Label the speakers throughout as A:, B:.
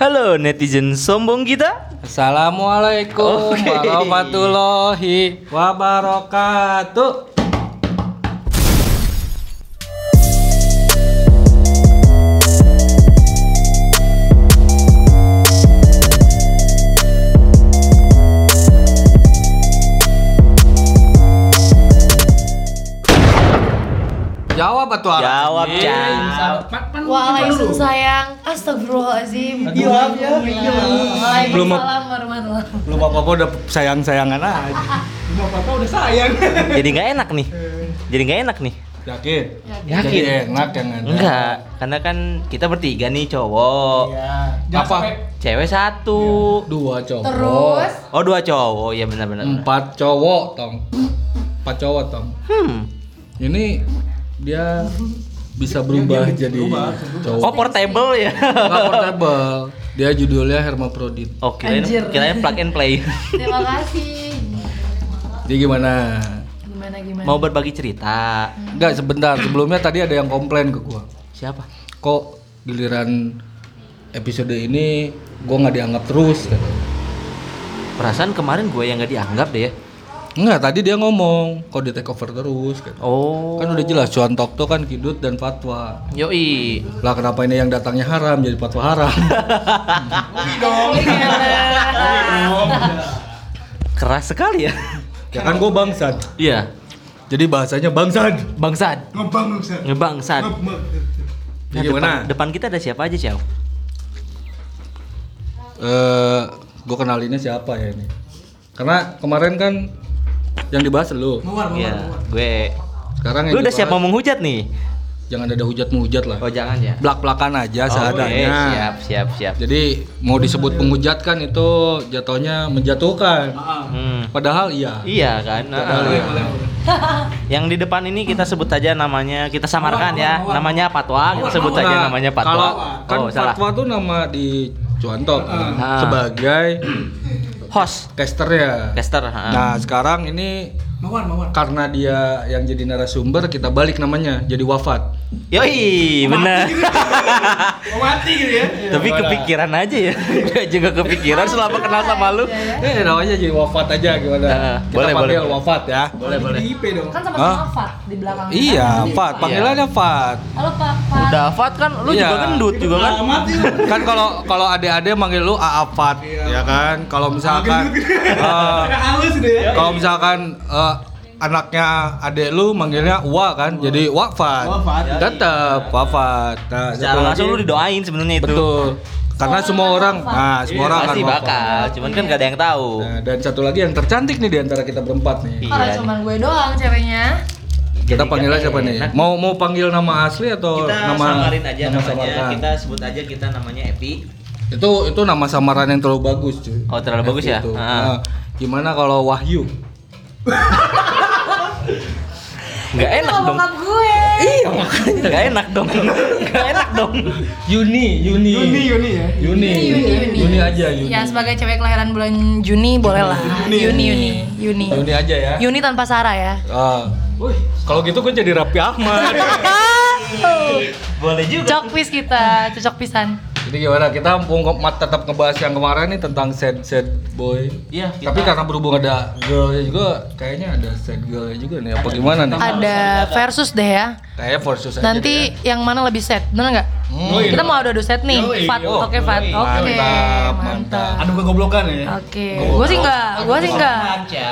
A: Halo netizen sombong kita.
B: Assalamualaikum
A: Oke.
B: warahmatullahi wabarakatuh. Jawab atuh.
A: Jawab. Cang.
C: Waalaikumsalam sayang. Astagfirullahaladzim.
B: Iya, iya, iya. Belum-
C: Waalaikumsalam warahmatullahi
B: Belum apa-apa udah sayang-sayangan aja.
D: Belum apa-apa udah sayang.
A: Jadi nggak enak nih. Jadi nggak enak nih.
B: Yakin?
A: Yakin.
B: Jadi enak yang ada.
A: Enggak, karena kan kita bertiga nih cowok.
D: Iya.
B: Apa?
A: Cewek satu.
B: Dua cowok.
C: Terus
A: Oh dua cowok, ya benar-benar.
B: Empat cowok, Tong. Empat cowok, Tong.
A: Hmm.
B: Ini dia bisa berubah jadi cowok.
A: Oh portable ya.
B: Nggak portable. Dia judulnya Hermaprodit.
A: Oh kirain,
C: Anjir.
A: kirain plug and play.
C: terima kasih.
B: Dia gimana?
C: Gimana gimana?
A: Mau berbagi cerita.
B: Enggak, sebentar. Sebelumnya tadi ada yang komplain ke gua.
A: Siapa?
B: Kok giliran episode ini gua nggak dianggap terus.
A: Perasaan kemarin gue yang nggak dianggap deh ya.
B: Enggak, tadi dia ngomong kok di take over terus katanya.
A: Oh.
B: Kan udah jelas cuan Tokto kan kidut dan fatwa.
A: Yoi.
B: Lah kenapa ini yang datangnya haram jadi fatwa haram?
A: Keras sekali ya.
B: ya kan gua bangsat.
A: Iya.
B: Jadi bahasanya bangsat.
A: Bangsat. Ngebangsat.
D: Ngebang.
B: Jadi
A: Nah,
B: gimana?
A: Depan, depan kita ada siapa aja, Ciao?
B: Eh, gua kenalinnya siapa ya ini? Karena kemarin kan yang dibahas lu.
D: Mawar, mawar,
A: Iya,
D: mawar.
A: gue.
B: Sekarang yang
A: Lu udah
B: dibahas-
A: siap mau menghujat nih?
B: Jangan ada hujat-menghujat lah.
A: Oh, jangan ya.
B: Blak-blakan aja
A: Oh,
B: seadanya.
A: oke, siap, siap, siap.
B: Jadi mau disebut penghujat kan itu jatuhnya menjatuhkan.
A: Hmm.
B: Padahal iya.
A: Iya kan?
B: Padahal
A: Nah,
B: iya.
A: Yang di depan ini kita sebut aja namanya, kita samarkan ya. Namanya Patwa, kita sebut aja
B: Nah,
A: namanya Patwa.
B: Kalau kan
A: oh, salah.
B: fatwa tuh nama di Cuantok kan,
A: Ah.
B: sebagai
A: Host,
B: caster ya.
A: caster. ha.
B: Nah sekarang ini
D: Mawar, mawar.
B: karena dia yang jadi narasumber kita balik namanya jadi wafat.
A: Yoi, bener.
D: Mau mati gitu ya.
A: Tapi kepikiran aja ya. Gue juga kepikiran selama kenal sama lu.
B: Eh namanya jadi wafat aja gimana?
A: Ah,
B: kita
A: boleh,
B: panggil
A: boleh.
B: wafat ya.
A: Boleh, boleh.
D: Di IP dong.
C: Kan sama-sama Fat di belakang.
B: Iya, Fat. Panggilannya Fat.
C: Halo Pak. Pak.
A: Udah Fat kan lu
B: Iya.
A: juga gendut juga kan?
D: Nah,
B: kan kalau kalau adik-adik manggil lu AA Fat, ya kan? Kalau misalkan eh,
D: gitu ya.
B: kalau misalkan eh, anaknya adik lu manggilnya Wa kan, jadi Wafat.
D: Wafat.
B: Tetap Wafat. Nah,
A: Secara
B: satu
A: langsung lu didoain sebenarnya itu.
B: Betul. Karena semua orang, nah semua orang akan
A: Pasti
B: wafat.
A: bakal, cuman kan gak ada yang tahu.
B: Nah, dan satu lagi yang tercantik nih di antara kita berempat nih.
A: Iya.
C: Kalau cuma gue doang ceweknya.
B: Kita
A: Jadi
B: panggilnya
A: gak
B: siapa nih?
A: enak.
B: Mau mau panggil nama asli atau
A: Kita
B: nama
A: samarin aja
B: nama
A: namanya.
B: samaran?
A: Kita sebut aja kita namanya Epi.
B: Itu itu nama samaran yang terlalu bagus, cuy.
A: Oh, terlalu bagus ya?
B: Itu.
A: Ah.
B: Nah, gimana kalau Wahyu?
A: Gak enak dong.
C: bokap gue.
A: Iya makanya gak enak dong. Gak enak dong.
B: Yuni, Yuni.
D: Yuni, Yuni ya.
B: Yuni.
C: Yuni, Yuni.
B: Yuni aja, Yuni.
C: Ya sebagai cewek kelahiran bulan Juni boleh lah. Yuni Yuni Yuni.
B: Yuni aja ya.
C: Yuni tanpa Sarah ya.
B: Ah. Kalau gitu gue jadi Raffi Ahmad.
A: Boleh juga.
C: Cocok pis kita, cocok pisan.
B: Jadi gimana? Kita mat- tetap ngebahas yang kemarin nih tentang sad sad boy.
A: Iya, kita-
B: Tapi karena berhubung ada girlnya juga, kayaknya ada sad girlnya juga nih. Apa gimana nih?
C: Ada versus deh ya.
B: Kayaknya versus aja
C: Nanti
B: deh
C: yang mana lebih set, bener nggak?
B: Hmm.
C: Kita mau adu-adu set nih.
D: Yoi,
C: Fat, oke Fat,
B: yoi.
C: oke.
B: Mantap, mantap.
D: Aduh kegoblokan ya.
C: Oke, gue sih enggak, gue sih enggak.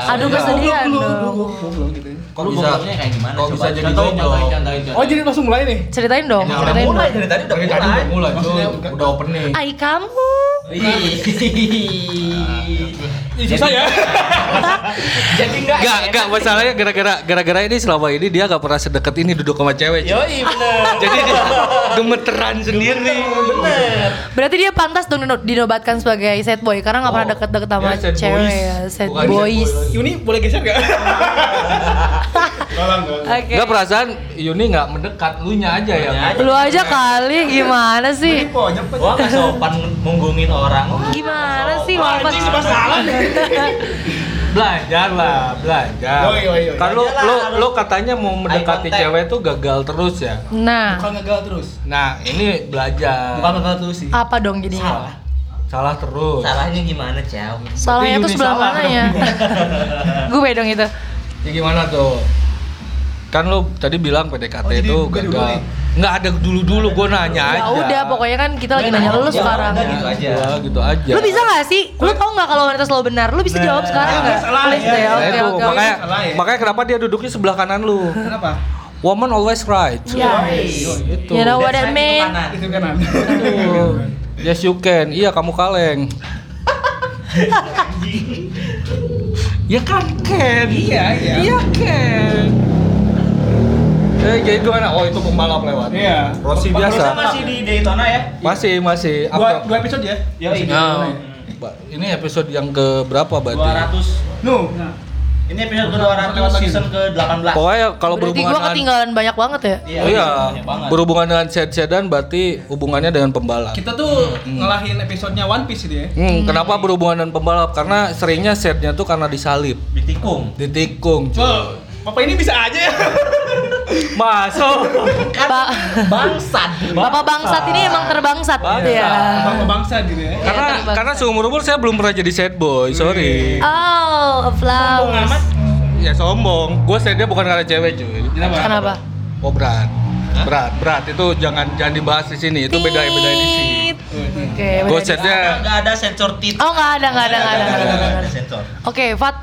C: Adu kesedihan dong.
B: Kok
A: Lu
B: bisa?
A: kayak gimana?
B: Kok bisa jadi
A: contohin, contohin, contohin, contohin.
D: Oh jadi langsung mulai nih.
C: Ceritain dong,
B: Ya,
C: ceritain
A: mulai
C: dong.
A: dari tadi udah mulai.
B: udah mulai, tuh, udah opening.
C: Ai kamu.
D: Ih, susah ya.
A: Jadi enggak
B: Enggak, enggak masalahnya gara-gara gara-gara ini selama ini dia gak pernah sedekat ini duduk sama cewek.
A: Yoi bener.
B: Jadi dia gemeteran sendiri.
A: Bener.
C: Berarti dia pantas dong dino- dinobatkan sebagai set boy karena nggak pernah
B: Oh,
C: deket-deket sama
B: dia sad
C: cewek ya, set boys.
B: boy.
D: Yuni boleh geser gak?
C: Oke.
B: Enggak perasaan Yuni nggak mendekat, lu nya aja ya.
C: Lu aja kali gimana sih?
A: Gua gak sopan munggungin orang.
C: Gimana sih
D: Wah, anjing serba salah.
B: Belajar lah, belajar.
D: Yoi, yoi, yoi.
B: Kan lu,
A: Belajar
B: lu,
A: lah, harus
B: lu katanya mau mendekati cewek tuh gagal terus ya.
C: Nah,
D: Bukan gagal terus.
B: Nah, ini belajar.
D: Bukan gagal terus sih.
C: apa dong jadinya?
D: Salah.
B: Salah terus.
A: Salahnya gimana, Ciao?
C: Salahnya tuh sebelah
B: salah
C: mana ya? Gue dong itu.
B: Ya gimana tuh? Kan lu tadi bilang PDKT
D: Oh, jadi
B: itu
D: gue
B: gagal.
D: nih?
B: Nggak ada dulu-dulu gua nanya
C: Ya
B: aja.
C: udah, pokoknya kan kita lagi nanya lu sekarang.
A: gitu aja.
B: Ya, gitu aja.
C: Lu bisa gak sih? Lu tau gak kalau wanita selalu benar? Lu bisa jawab sekarang
D: Nah,
C: gak?
D: salah
C: Please
D: ya.
C: deh,
B: Nah,
C: oke
B: itu
C: oke.
B: makanya
D: ya?
B: makanya kenapa dia duduknya sebelah kanan lu?
D: Kenapa?
B: Woman always right.
C: Ya.
B: Itu.
C: You know what I mean?
A: itu kanan.
B: Yes you can. Iya kamu kaleng. ya kan Ken.
D: Iya, iya.
B: Iya Ken. Eh jadi gimana? Oh itu pembalap lewat.
D: Iya.
B: Rossi biasa.
A: masih di Daytona ya?
B: Masih masih.
D: Dua,
B: Apa?
D: dua episode ya?
A: Ini.
B: Nah, Ba- ini episode yang ke berapa berarti?
A: 200.
D: Nu.
A: Ini episode ke-200 season ke-18.
B: Pokoknya kalau
C: Berarti
B: berhubungan
C: gue
B: dengan
C: ketinggalan banyak banget ya?
A: Iya,
B: Oh iya,
A: banyak banget.
B: berhubungan dengan set-setan berarti hubungannya dengan pembalap.
D: Kita tuh ngelahin episodenya One Piece itu ya.
B: Hmm, kenapa berhubungan dengan pembalap? Karena seringnya setnya tuh karena disalib,
A: ditikung.
B: ditikung. cuy.
D: Well, Papa ini bisa aja ya.
B: Masuk.
C: Pak
A: Bangsat.
C: Bapak bangsat ini emang terbangsat
B: Bangsat.
C: ya.
D: Bangsa bangsa gitu ya.
B: karena
C: terbangsat.
B: karena seumur umur saya belum pernah jadi set boy, sorry.
C: Oh, a flowers.
B: Ya sombong. Gue setnya bukan karena cewek cuy.
D: Kenapa?
C: Kenapa?
B: Oh berat. Berat, berat itu jangan jangan dibahas di sini. Itu beda beda edisi.
C: Oke,
B: Gue
C: beda.
B: setnya
A: Enggak ada sensor tit.
C: Oh nggak ada nggak ada nggak ada. nggak ada, nggak ada.
A: sensor.
C: Oke, Fat.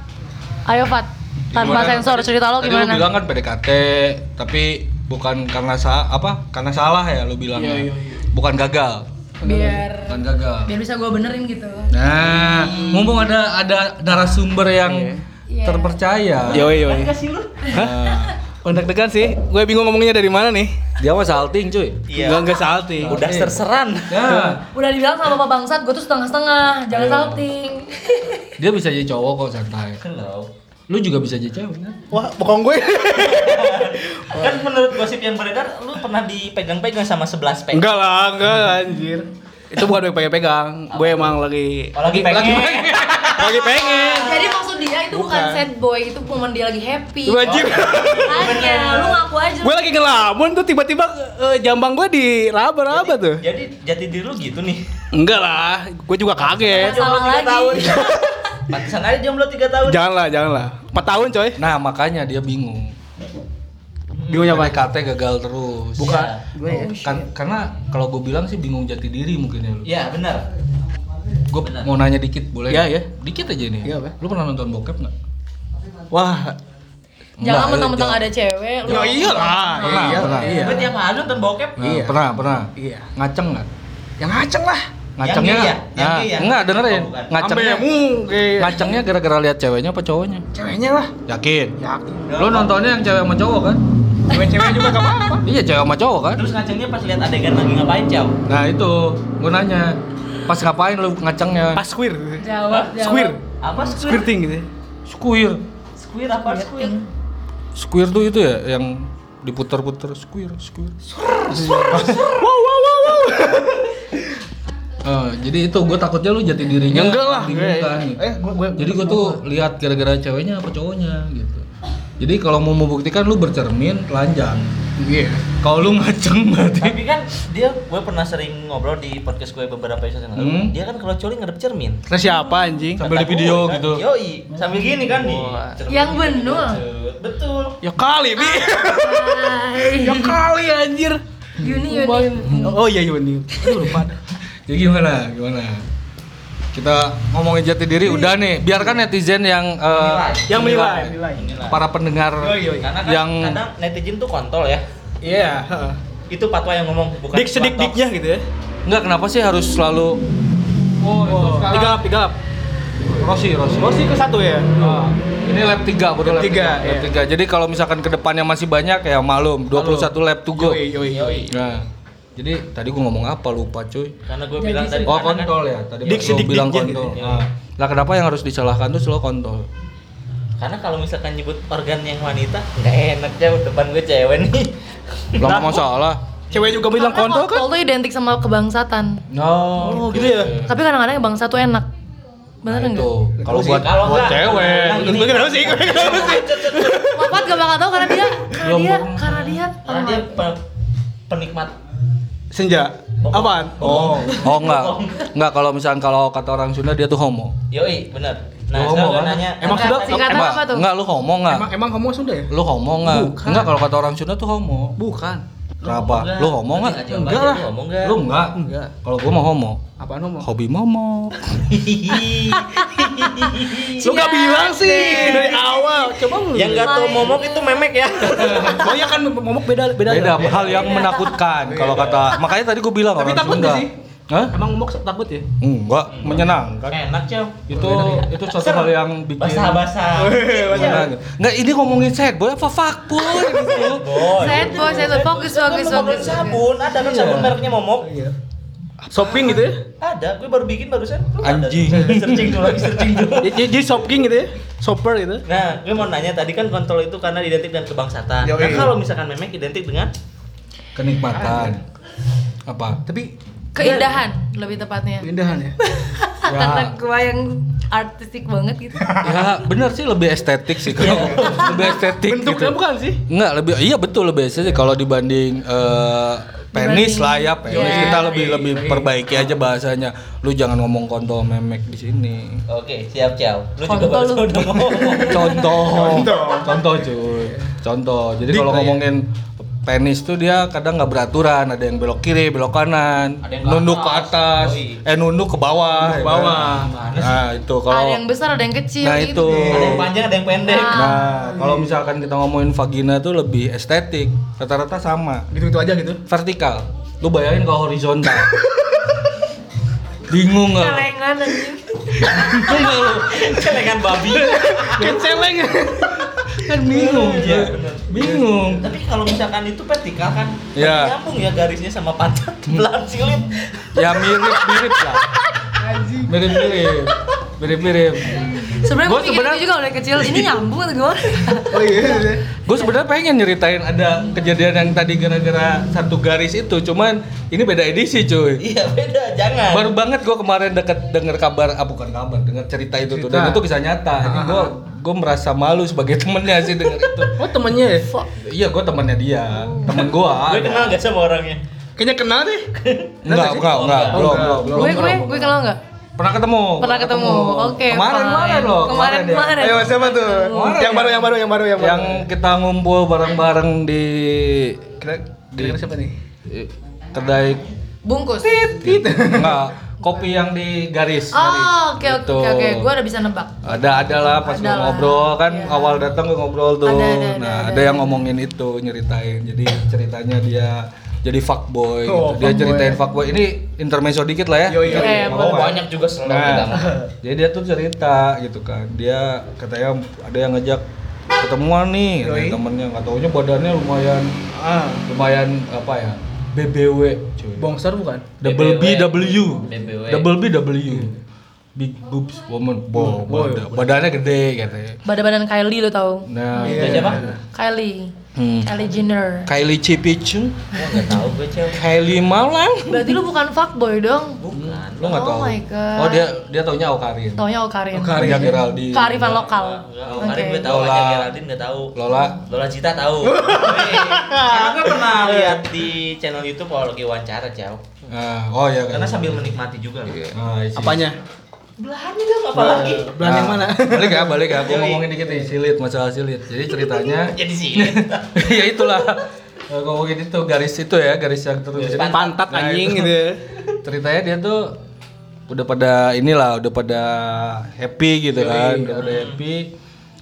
C: Ayo Fat. Tanpa
B: Gimana?
C: sensor cerita lo
B: Tadi lu
C: gimana?
B: bilang kan PDKT, tapi bukan karena sa apa? Karena salah ya lu bilang.
D: Iya, iya, iya.
B: Bukan gagal.
C: Biar
B: Bukan gagal.
C: biar bisa gue benerin gitu.
B: Nah, mumpung ada ada narasumber yang
C: Iya.
B: terpercaya.
D: Yoi yoi.
B: Nah,
D: Oh, sih. Gue bingung ngomongnya dari mana nih.
B: dia mah salting cuy.
A: Iya.
D: Enggak enggak salting.
A: Udah terseran.
B: Nah,
C: Udah dibilang sama Bapak bangsat, gue tuh setengah-setengah, jangan salting.
B: dia bisa jadi cowok kok santai.
A: Hello.
B: Lu juga bisa jadi cewek kan?
D: Wah, bokong gue.
A: Kan menurut gosip yang beredar lu pernah dipegang-pegang sama 11 pek.
D: enggak lah, enggak anjir. Itu bukan gue pegang-pegang. Gue emang lagi
A: Oh, lagi pengen.
D: lagi pengen.
C: Jadi maksud dia itu bukan,
D: Bukan.
C: sad boy, itu momen dia lagi happy.
D: Wajib.
C: Makanya lu ngaku aja.
D: gue lagi ngelamun tuh tiba-tiba eh, jambang gue diraba-raba tuh.
A: Jadi jati diri lu gitu nih.
D: Enggak lah, gue juga kaget.
C: Salah lagi.
A: Pantesan aja jomblo 3 tahun.
D: Janganlah, janganlah. 4 tahun coy.
B: Nah, makanya dia bingung.
D: Bingungnya apa?
B: PDKT gagal terus.
A: Bukan.
D: Gue ya.
B: Kan karena kalau gue bilang sih bingung jati diri mungkin ya lu.
A: Iya, benar.
B: Gue mau nanya dikit boleh?
D: Iya, iya.
B: Dikit aja nih.
D: Iya, apa?
B: Lu pernah nonton bokep nggak?
D: Wah,
C: Jangan mentang-mentang ada cewek. lu-
D: ya iyalah.
B: Pernah,
D: iya,
B: pernah.
D: Iya.
A: Gue tiap hari nonton bokep.
B: Nah,
D: Iya.
B: Pernah, pernah.
D: Iya.
B: Ngaceng nggak?
D: Yang ngaceng lah.
B: Ngacengnya
A: ya? Yang
B: Nah,
A: ya?
B: enggak dengerin.
A: Oh.
B: Ngacengnya ngacengnya gara-gara lihat ceweknya apa cowoknya?
D: ceweknya lah.
B: Yakin?
D: Yakin.
B: Lu nontonnya yang cewek sama cowok kan?
D: Cewek-cewek juga gak apa-apa.
B: Iya, cewek sama cowok kan?
A: Terus ngacengnya pas lihat adegan lagi ngapain, Ciao?
B: Nah, itu gue nanya. Pas ngapain lu ngacengnya?
D: Pas queer.
C: Jawab, jawab.
D: Squeer.
A: Apa squir?
D: Squirting gitu.
B: Squeer.
A: Squir apa squir?
B: Squeer tuh itu ya yang diputar-putar squeer, squeer.
D: Wow wow wow wow.
B: Eh, jadi itu gue takutnya lu jati dirinya
D: Ya enggak lah.
B: kan, gitu.
D: Eh, gua gua
B: Jadi gue tuh lihat gara-gara ceweknya apa cowoknya gitu. Jadi kalau mau membuktikan lu bercermin telanjang.
D: Iya.
B: Kalau lu ngaceng berarti
A: Tapi kan dia gue pernah sering ngobrol di podcast gue beberapa episode yang lalu.
B: Hmm.
A: Dia kan kalau coli ngadep cermin.
D: Terus siapa anjing?
B: Sambil di video gitu.
A: Yoi, sambil gini kan cermin.
C: Yang benul.
A: Betul.
D: Ya kali, Bi. Ya kali anjir.
C: Yuni, Yuni.
D: Oh iya Yuni. Aduh lupa.
B: Jadi gimana? Gimana? Kita ngomongin jati diri udah nih. Biarkan netizen yang eh,
D: Yang menilai, menilai.
A: Inilah.
B: para pendengar
D: Yoi, yoi.
A: Karena kan
B: yang
A: kadang netizen tuh kontol ya.
D: Iya, heeh.
A: Itu patwa yang ngomong bukan
D: Dik sedik diknya gitu ya.
B: enggak kenapa sih harus selalu
D: Oh, tiga lap, tiga lap.
B: Rossi, Rossi.
D: Rossi ke satu ya.
B: Ah, ini lap 3 baru
D: Lap
B: lap
D: tiga,
B: 3. Lap
D: iya.
B: 3. Jadi kalau misalkan ke depannya masih banyak ya malum 21 lap to go.
D: Yoi, yoi, yoi.
B: Nah, jadi tadi gua ngomong apa lupa cuy.
A: Karena gue bilang tadi
B: Oh
A: karena kan-
B: kontol ya, tadi
D: Dik
B: lu
D: sedik
B: bilang
D: diknya
B: kontol.
A: gitu.
B: Ah. Lah kenapa yang harus disalahkan tuh selalu kontol?
A: Karena kalau misalkan nyebut organ yang wanita nggak enak jauh depan gue cewek nih.
B: Lah nggak masalah.
D: Cewek juga bilang
C: Karena
D: kontol kan?
C: kontol tuh identik sama kebangsatan.
B: No.
D: Oh, gitu ya.
C: Tapi kadang-kadang bangsa tuh enak. Bener
B: Nah,
C: enggak?
B: Kalau
A: Sih,
B: buat
A: kalau
B: buat cewek.
D: Gue kenapa sih? Gue kenapa sih?
C: Mapat gak bakal tahu karena dia karena
B: Belum
C: dia karena dia
A: Karena dia pe- penikmat
D: Senja. Apaan? Oh.
B: Oh enggak. Enggak kalau misalkan kalau kata orang Sunda dia tuh homo.
A: Yoi, bener. Nah,
B: Lu
A: gue
B: kan?
A: nanya.
D: Emang sudah
C: singkatan apa tuh?
B: enggak lu homo enggak?
D: Emang emang homo Sunda ya?
B: Lu homo enggak?
D: Bukan.
B: Enggak kalau kata orang Sunda tuh homo.
D: Bukan.
B: Kenapa? Lu homo enggak?
A: Enggak,
D: lah.
A: Lu ngomong enggak?
B: Lu enggak?
D: Enggak.
B: Kalau gua mau homo.
D: Apaan homo?
B: Hobi momo.
D: Lu gak bilang sih dari awal. Coba lu.
A: Yang enggak tahu momok itu memek ya.
D: Oh iya kan momok beda beda.
B: Beda hal yang menakutkan kalau kata. Makanya tadi gua bilang
D: Tapi takut sih?
B: Hah?
D: Emang momok takut ya?
B: Enggak, menyenangkan.
A: Enak, Cow.
B: Itu itu suatu hal yang bikin
A: Basah-basah.
B: menyenangkan. Enggak, ini ngomongin sad boy apa gitu.
A: Boy.
C: Sad boy, sad boy. Fokus, fokus, fokus.
A: sabun, ada kan sabun mereknya momok.
D: Iya. Shopping gitu ya?
A: Ada, gue baru bikin barusan.
B: Anjing.
A: searching dulu lagi searching dulu.
D: Jadi shopping gitu ya? Shopper gitu.
A: Nah, gue mau nanya tadi kan kontrol itu karena identik dengan kebangsaan.
D: Yoi.
A: Nah, kalau misalkan memek identik dengan
B: Kenikmatan. Apa?
D: Tapi
C: Keindahan lebih tepatnya.
D: keindahan ya.
C: Karena gua yang artistik banget gitu.
B: Ya bener sih lebih estetik sih kalau lebih estetik
D: Bentuknya
B: gitu.
D: bukan sih?
B: Enggak lebih iya betul lebih estetik kalau dibanding eh, penis lah ya penis
C: Iya.
B: kita lebih lebih perbaiki aja bahasanya. Lu jangan ngomong kontol memek di sini.
A: Oke, siap, Ciao. Lu juga
C: Kontol
A: baru
C: lu.
A: udah ngomong.
B: Contoh.
D: Contoh.
B: Contoh cuy. Contoh. Jadi kalau
D: ya.
B: ngomongin penis tuh dia kadang nggak beraturan, ada yang belok kiri, belok kanan,
A: Ada yang
B: nunduk ke
A: atas.
B: eh nunduk ke bawah,
D: Nunduk ke
B: ya kan?
D: bawah.
B: Nah, itu kalau
C: Ada yang besar, ada yang kecil
B: Nah,
C: gitu.
B: itu.
A: Ada yang panjang, ada yang pendek.
C: Nah.
B: Nah, kalau misalkan kita ngomongin vagina tuh lebih estetik, rata-rata sama.
D: Gitu-gitu aja gitu.
B: Vertikal. Lu bayangin kalau horizontal. Bingung nggak? lu?
C: Celengan anjing.
B: Bingung nggak lu?
A: Celengan babi.
D: Kan celeng.
B: Kan bingung
A: Iya,
B: ya. Bingung.
A: Tapi kalau misalkan itu vertikal kan
B: Iya.
A: nyambung ya garisnya sama pantat belahan silit.
B: Ya mirip-mirip lah. Mirip-mirip. Mirip-mirip.
C: Sebenarnya
B: Gua
C: gue pikir
B: sebenarnya-
C: juga udah kecil. Ini nyambung atau gimana?
D: Oh iya.
B: Gue sebenarnya pengen nyeritain ada kejadian yang tadi gara-gara satu garis itu, cuman ini beda edisi cuy.
A: Iya, beda, jangan.
B: Baru banget gue kemarin deket denger kabar, ah bukan kabar, denger cerita itu tuh, dan
D: Cerita.
B: itu kisah nyata. Ini gue gue merasa malu sebagai temennya sih denger itu.
D: Oh temennya ya?
B: Iya, gue temennya dia, temen gue.
A: Gue kenal gak sama orangnya?
D: Kayaknya kenal deh.
B: Enggak, enggak, enggak,
A: Oh,
B: belum,
D: enggak.
B: belum, belum.
C: Gue gue gue kenal nggak?
B: Pernah ketemu?
C: Pernah ketemu. Oke.
B: Kemarin,
C: fine.
B: kemarin loh.
C: Kemarin kemarin.
D: Ayo siapa tuh?
B: Kemarin
D: yang
B: ya.
D: baru, yang baru, yang baru, yang baru.
B: Yang kita ngumpul bareng-bareng di
D: kira kira siapa nih?
B: kedai
C: Bungkus.
B: enggak kopi yang di garis.
C: Oh, oke oke
B: Gitu.
C: oke. Gue udah bisa nebak.
B: Ada ada lah pas
C: lah.
B: ngobrol kan
C: Iya.
B: awal datang gue ngobrol tuh.
C: Ada, ada, ada,
B: nah,
C: ada,
B: ada, yang
C: ada.
B: ngomongin itu, nyeritain. Jadi ceritanya dia jadi fuckboy
D: Oh,
B: gitu. Dia ceritain fuckboy. Ini intermezzo dikit lah ya.
D: Yo, yo,
C: Iya,
D: yo.
A: Oh, banyak juga selalu kita
B: Nah, jadi dia tuh cerita gitu kan. Dia katanya ada yang ngajak ketemuan nih,
D: Yoi.
B: temennya nggak taunya badannya lumayan
D: Ah,
B: lumayan apa ya? BBW cuy.
D: bongsor bukan?
B: Double B W.
A: BBW.
B: Double B W. Big boobs woman. Bo,
D: Boy.
B: badan- badannya gede katanya.
C: Badan-badan Kylie lo tau?
B: Nah,
A: Itu siapa?
C: Kylie.
B: Hmm.
C: Kylie Jenner.
B: Kylie Cipicu,
A: Gue gak tau gue cewek.
B: Kylie Malang.
C: Berarti lu bukan fuckboy dong?
A: Bukan.
B: Lu nggak
C: Oh
B: tahu?
C: my God.
B: Oh dia dia taunya Okarin.
C: Taunya Okarin.
D: Okarin.
B: Dia Geraldine.
C: Kearifan lokal.
A: Enggak, kemarin gue tahu
B: Lola.
A: aja Geraldine gak tahu.
B: Lola.
A: Lola Cita tahu. Karena gue pernah lihat di channel YouTube kalau lagi wawancara, Ciao.
B: Nah, oh ya
A: Karena sambil menikmati juga loh.
B: Nah, isi.
D: Apanya?
A: Belahannya dong apalagi.
D: Belahan yang mana?
B: Balik ya, balik ya. Gue ngomongin dikit nih, silit, masalah silit. Jadi ceritanya,
A: Jadi silit.
B: ya itulah. Eh, ngomongin itu garis itu ya, garis yang terus. Jadi,
D: Pantat
B: Nah,
D: anjing
B: itu.
D: gitu ya.
B: ceritanya dia tuh udah pada inilah, udah pada happy gitu kan, udah pada happy.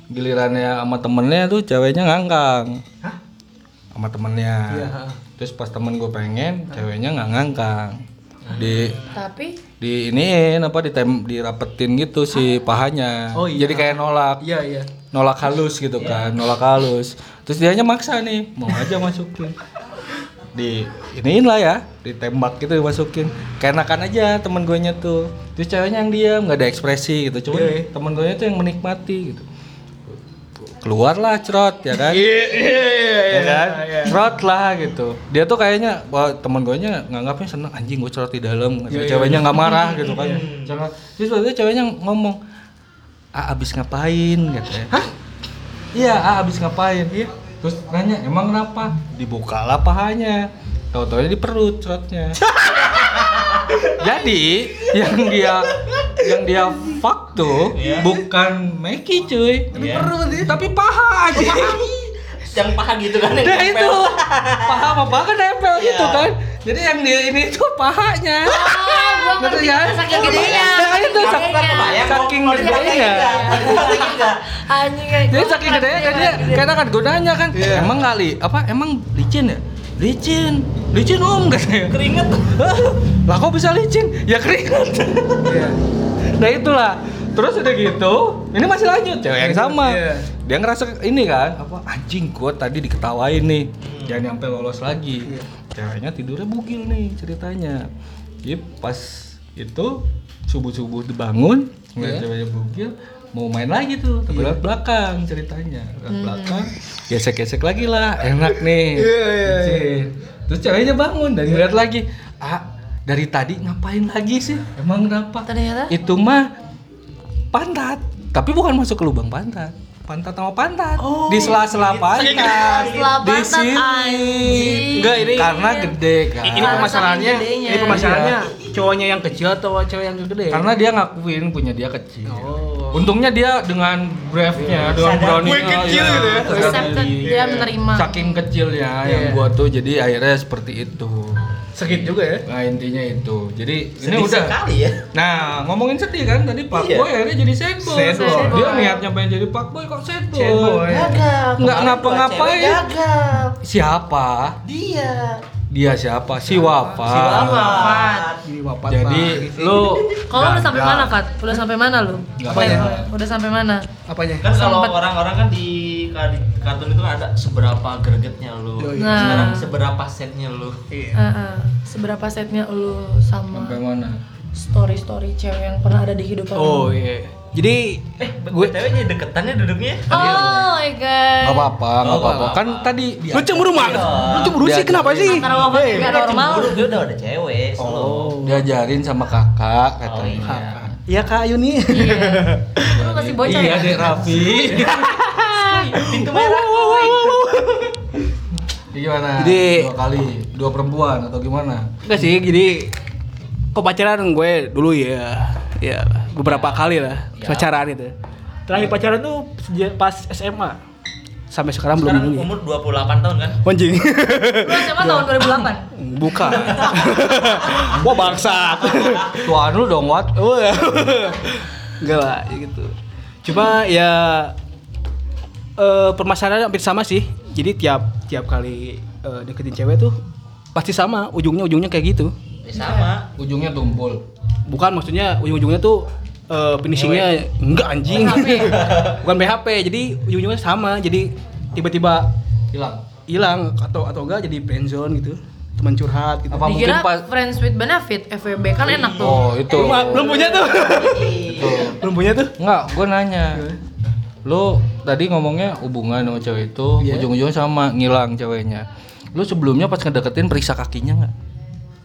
B: Gilirannya sama temennya tuh ceweknya ngangkang. Sama temennya.
D: Iya.
B: Terus pas temen gue pengen, ceweknya nggak ngangkang. Di
C: Tapi
B: di iniin apa ditem dirapetin gitu si pahanya.
D: Oh, iya.
B: Jadi kayak nolak
D: Iya, iya.
B: nolak halus gitu kan, nolak halus. Terus dianya maksa nih, mau aja masukin. Di iniin lah ya, ditembak gitu dimasukin. Keenakan aja temen gue nya tuh. Terus ceweknya yang diam, nggak ada ekspresi gitu. Cuman
D: Iya.
B: temen gue nya tuh yang menikmati gitu. Keluarlah cerot ya kan.
D: Iya, iya, iya,
B: ya kan?
D: iya.
B: Cerot lah gitu. Dia tuh kayaknya wah, temen gue nya nganggapnya seneng anjing gue cerot di dalam.
D: Iya, iya.
B: ceweknya nggak marah gitu kan. Jangan. Terus itu ceweknya ngomong, "Ah, abis ngapain?" katanya. Hah? Iya, ah, abis ngapain? Iya. Terus nanya, "Emang kenapa?" Dibukalah pahanya. tahu-tahu di perut cerotnya jadi yang dia yang dia fuck tuh
A: Iya.
B: bukan Meki cuy
A: Iya.
B: tapi paha aja
A: yang paha gitu kan yang
B: Nah
A: nempel.
B: itu paha apa paha kan nempel
A: Iya.
B: gitu kan jadi yang dia ini tuh pahanya
C: Oh,
B: Ngerti kan?
C: Saking gedenya.
B: Nah, itu
C: Saking
B: saking-
C: gedenya. Anjing
B: jadi saking gedenya kan dia
C: gede.
B: karena kan gunanya kan
D: Iya.
B: emang kali apa emang licin ya licin licin om katanya
A: Keringet.
B: lah kok bisa licin ya keringat
D: Iya.
B: nah itulah terus udah gitu ini masih lanjut cewek yang sama
D: Iya.
B: dia ngerasa ini kan apa anjing gua tadi diketawain nih jangan sampai lolos lagi
D: Iya.
B: ceweknya tidurnya bugil nih ceritanya Jadi pas itu subuh subuh dibangun
D: Iya.
B: ceweknya bugil mau main lagi tuh ke belakang belakang ceritanya. Ke belakang gesek gesek lagi lah enak nih.
D: Iya, iya, iya.
B: Licin. terus ceweknya bangun dan ngeliat lagi ah dari tadi ngapain lagi sih? Emang kenapa?
C: Ternyata?
B: Itu mah pantat tapi bukan masuk ke lubang pantat pantat sama pantat.
D: Oh,
B: di sela-sela pantat.
C: Sela
B: di
C: pantat,
B: sini.
D: Enggak, ini-
B: karena gede kan
D: ini permasalahannya ini permasalahannya cowoknya yang kecil atau cewek yang gede?
B: Karena dia ngakuin punya dia kecil.
D: Oh.
B: untungnya dia dengan brave-nya dengan
A: Sadar.
B: berani
D: gue kecil gitu ya.
C: Dia menerima.
B: saking kecilnya yang
D: Iya.
B: gua tuh jadi akhirnya seperti itu
D: sakit juga ya
B: nah intinya itu jadi ini
A: Sedih
B: udah
A: sekali ya.
B: Nah, ngomongin sedih kan tadi Pak
A: Iya.
B: Boy akhirnya jadi sad boy.
D: Sad boy.
B: Dia niatnya pengen jadi Pak Boy kok sad boy.
D: Sad boy.
A: Gagal.
B: Nggak ngapa-ngapain.
A: Gagal.
B: Siapa?
A: Dia.
B: Dia siapa? Si Wafa.
A: Si Wafat.
D: ini wapat
B: Jadi lu
C: Kalau udah sampai mana, Fat? Udah sampai mana lu?
B: Apa-apa.
C: Udah sampai mana?
D: apanya
A: Kan kalau orang-orang kan di di kartun itu ada seberapa gregetnya lu.
C: Nah.
A: Sekarang seberapa setnya lu.
D: iya
C: Heeh. Seberapa setnya lu sama
B: sampai mana?
C: story-story cewek yang pernah ada di kehidupan
D: oh
C: lu?
D: iya jadi
A: Eh, gue ceweknya deketannya duduknya.
C: Oh my god.
B: Gak apa-apa, gak
A: Oh,
B: apa-apa. Kan tadi
D: lu cemburu mah
A: Iya.
D: lu cemburu sih kenapa sih
C: Antara wafat
D: Eh.
A: Dia
C: normal.
A: cemburu, dia udah ada cewek,
D: oh
B: diajarin sama kakak
A: Oh,
B: katanya.
A: iya.
D: iya kak Yuni
C: Iya. Lu masih bocah
B: iya,
C: ya?
B: Dek Raffi.
A: Pintu merah.
B: gimana?
D: Jadi-
B: dua kali, dua perempuan atau gimana?
D: enggak sih jadi kok pacaran gue dulu ya ya beberapa kali lah
A: Ya.
D: pacaran itu terakhir pacaran tuh sejak pas SMA sampai sekarang,
A: Sekarang
D: belum
A: umur 28 tahun kan?
D: anjing
C: Lu SMA tahun 2008.
D: bukan wah bangsa
B: Tuan lu dong, Wat.
D: Ya. enggak lah ya gitu cuma ya eh permasalahannya hampir sama sih. Jadi tiap tiap kali eh, deketin cewek tuh pasti sama. Ujungnya ujungnya kayak gitu.
A: Ya sama.
B: Ujungnya tumpul.
D: bukan maksudnya ujung-ujungnya tuh eh, finishingnya enggak anjing. Bukan BHP jadi ujung-ujungnya sama. Jadi tiba-tiba
B: Hilang.
D: hilang atau atau enggak jadi friendzone gitu. Teman curhat gitu.
B: Apa mungkin
C: Dikira
B: pas-
C: friends with benefit FWB kan enak tuh.
B: Oh, itu.
D: belum, belum punya tuh. Belum punya tuh.
B: Enggak, gue nanya. Lu tadi ngomongnya hubungan sama cewek itu
D: Iya.
B: ujung-ujungnya sama ngilang ceweknya. Lu sebelumnya pas ngedeketin periksa kakinya nggak?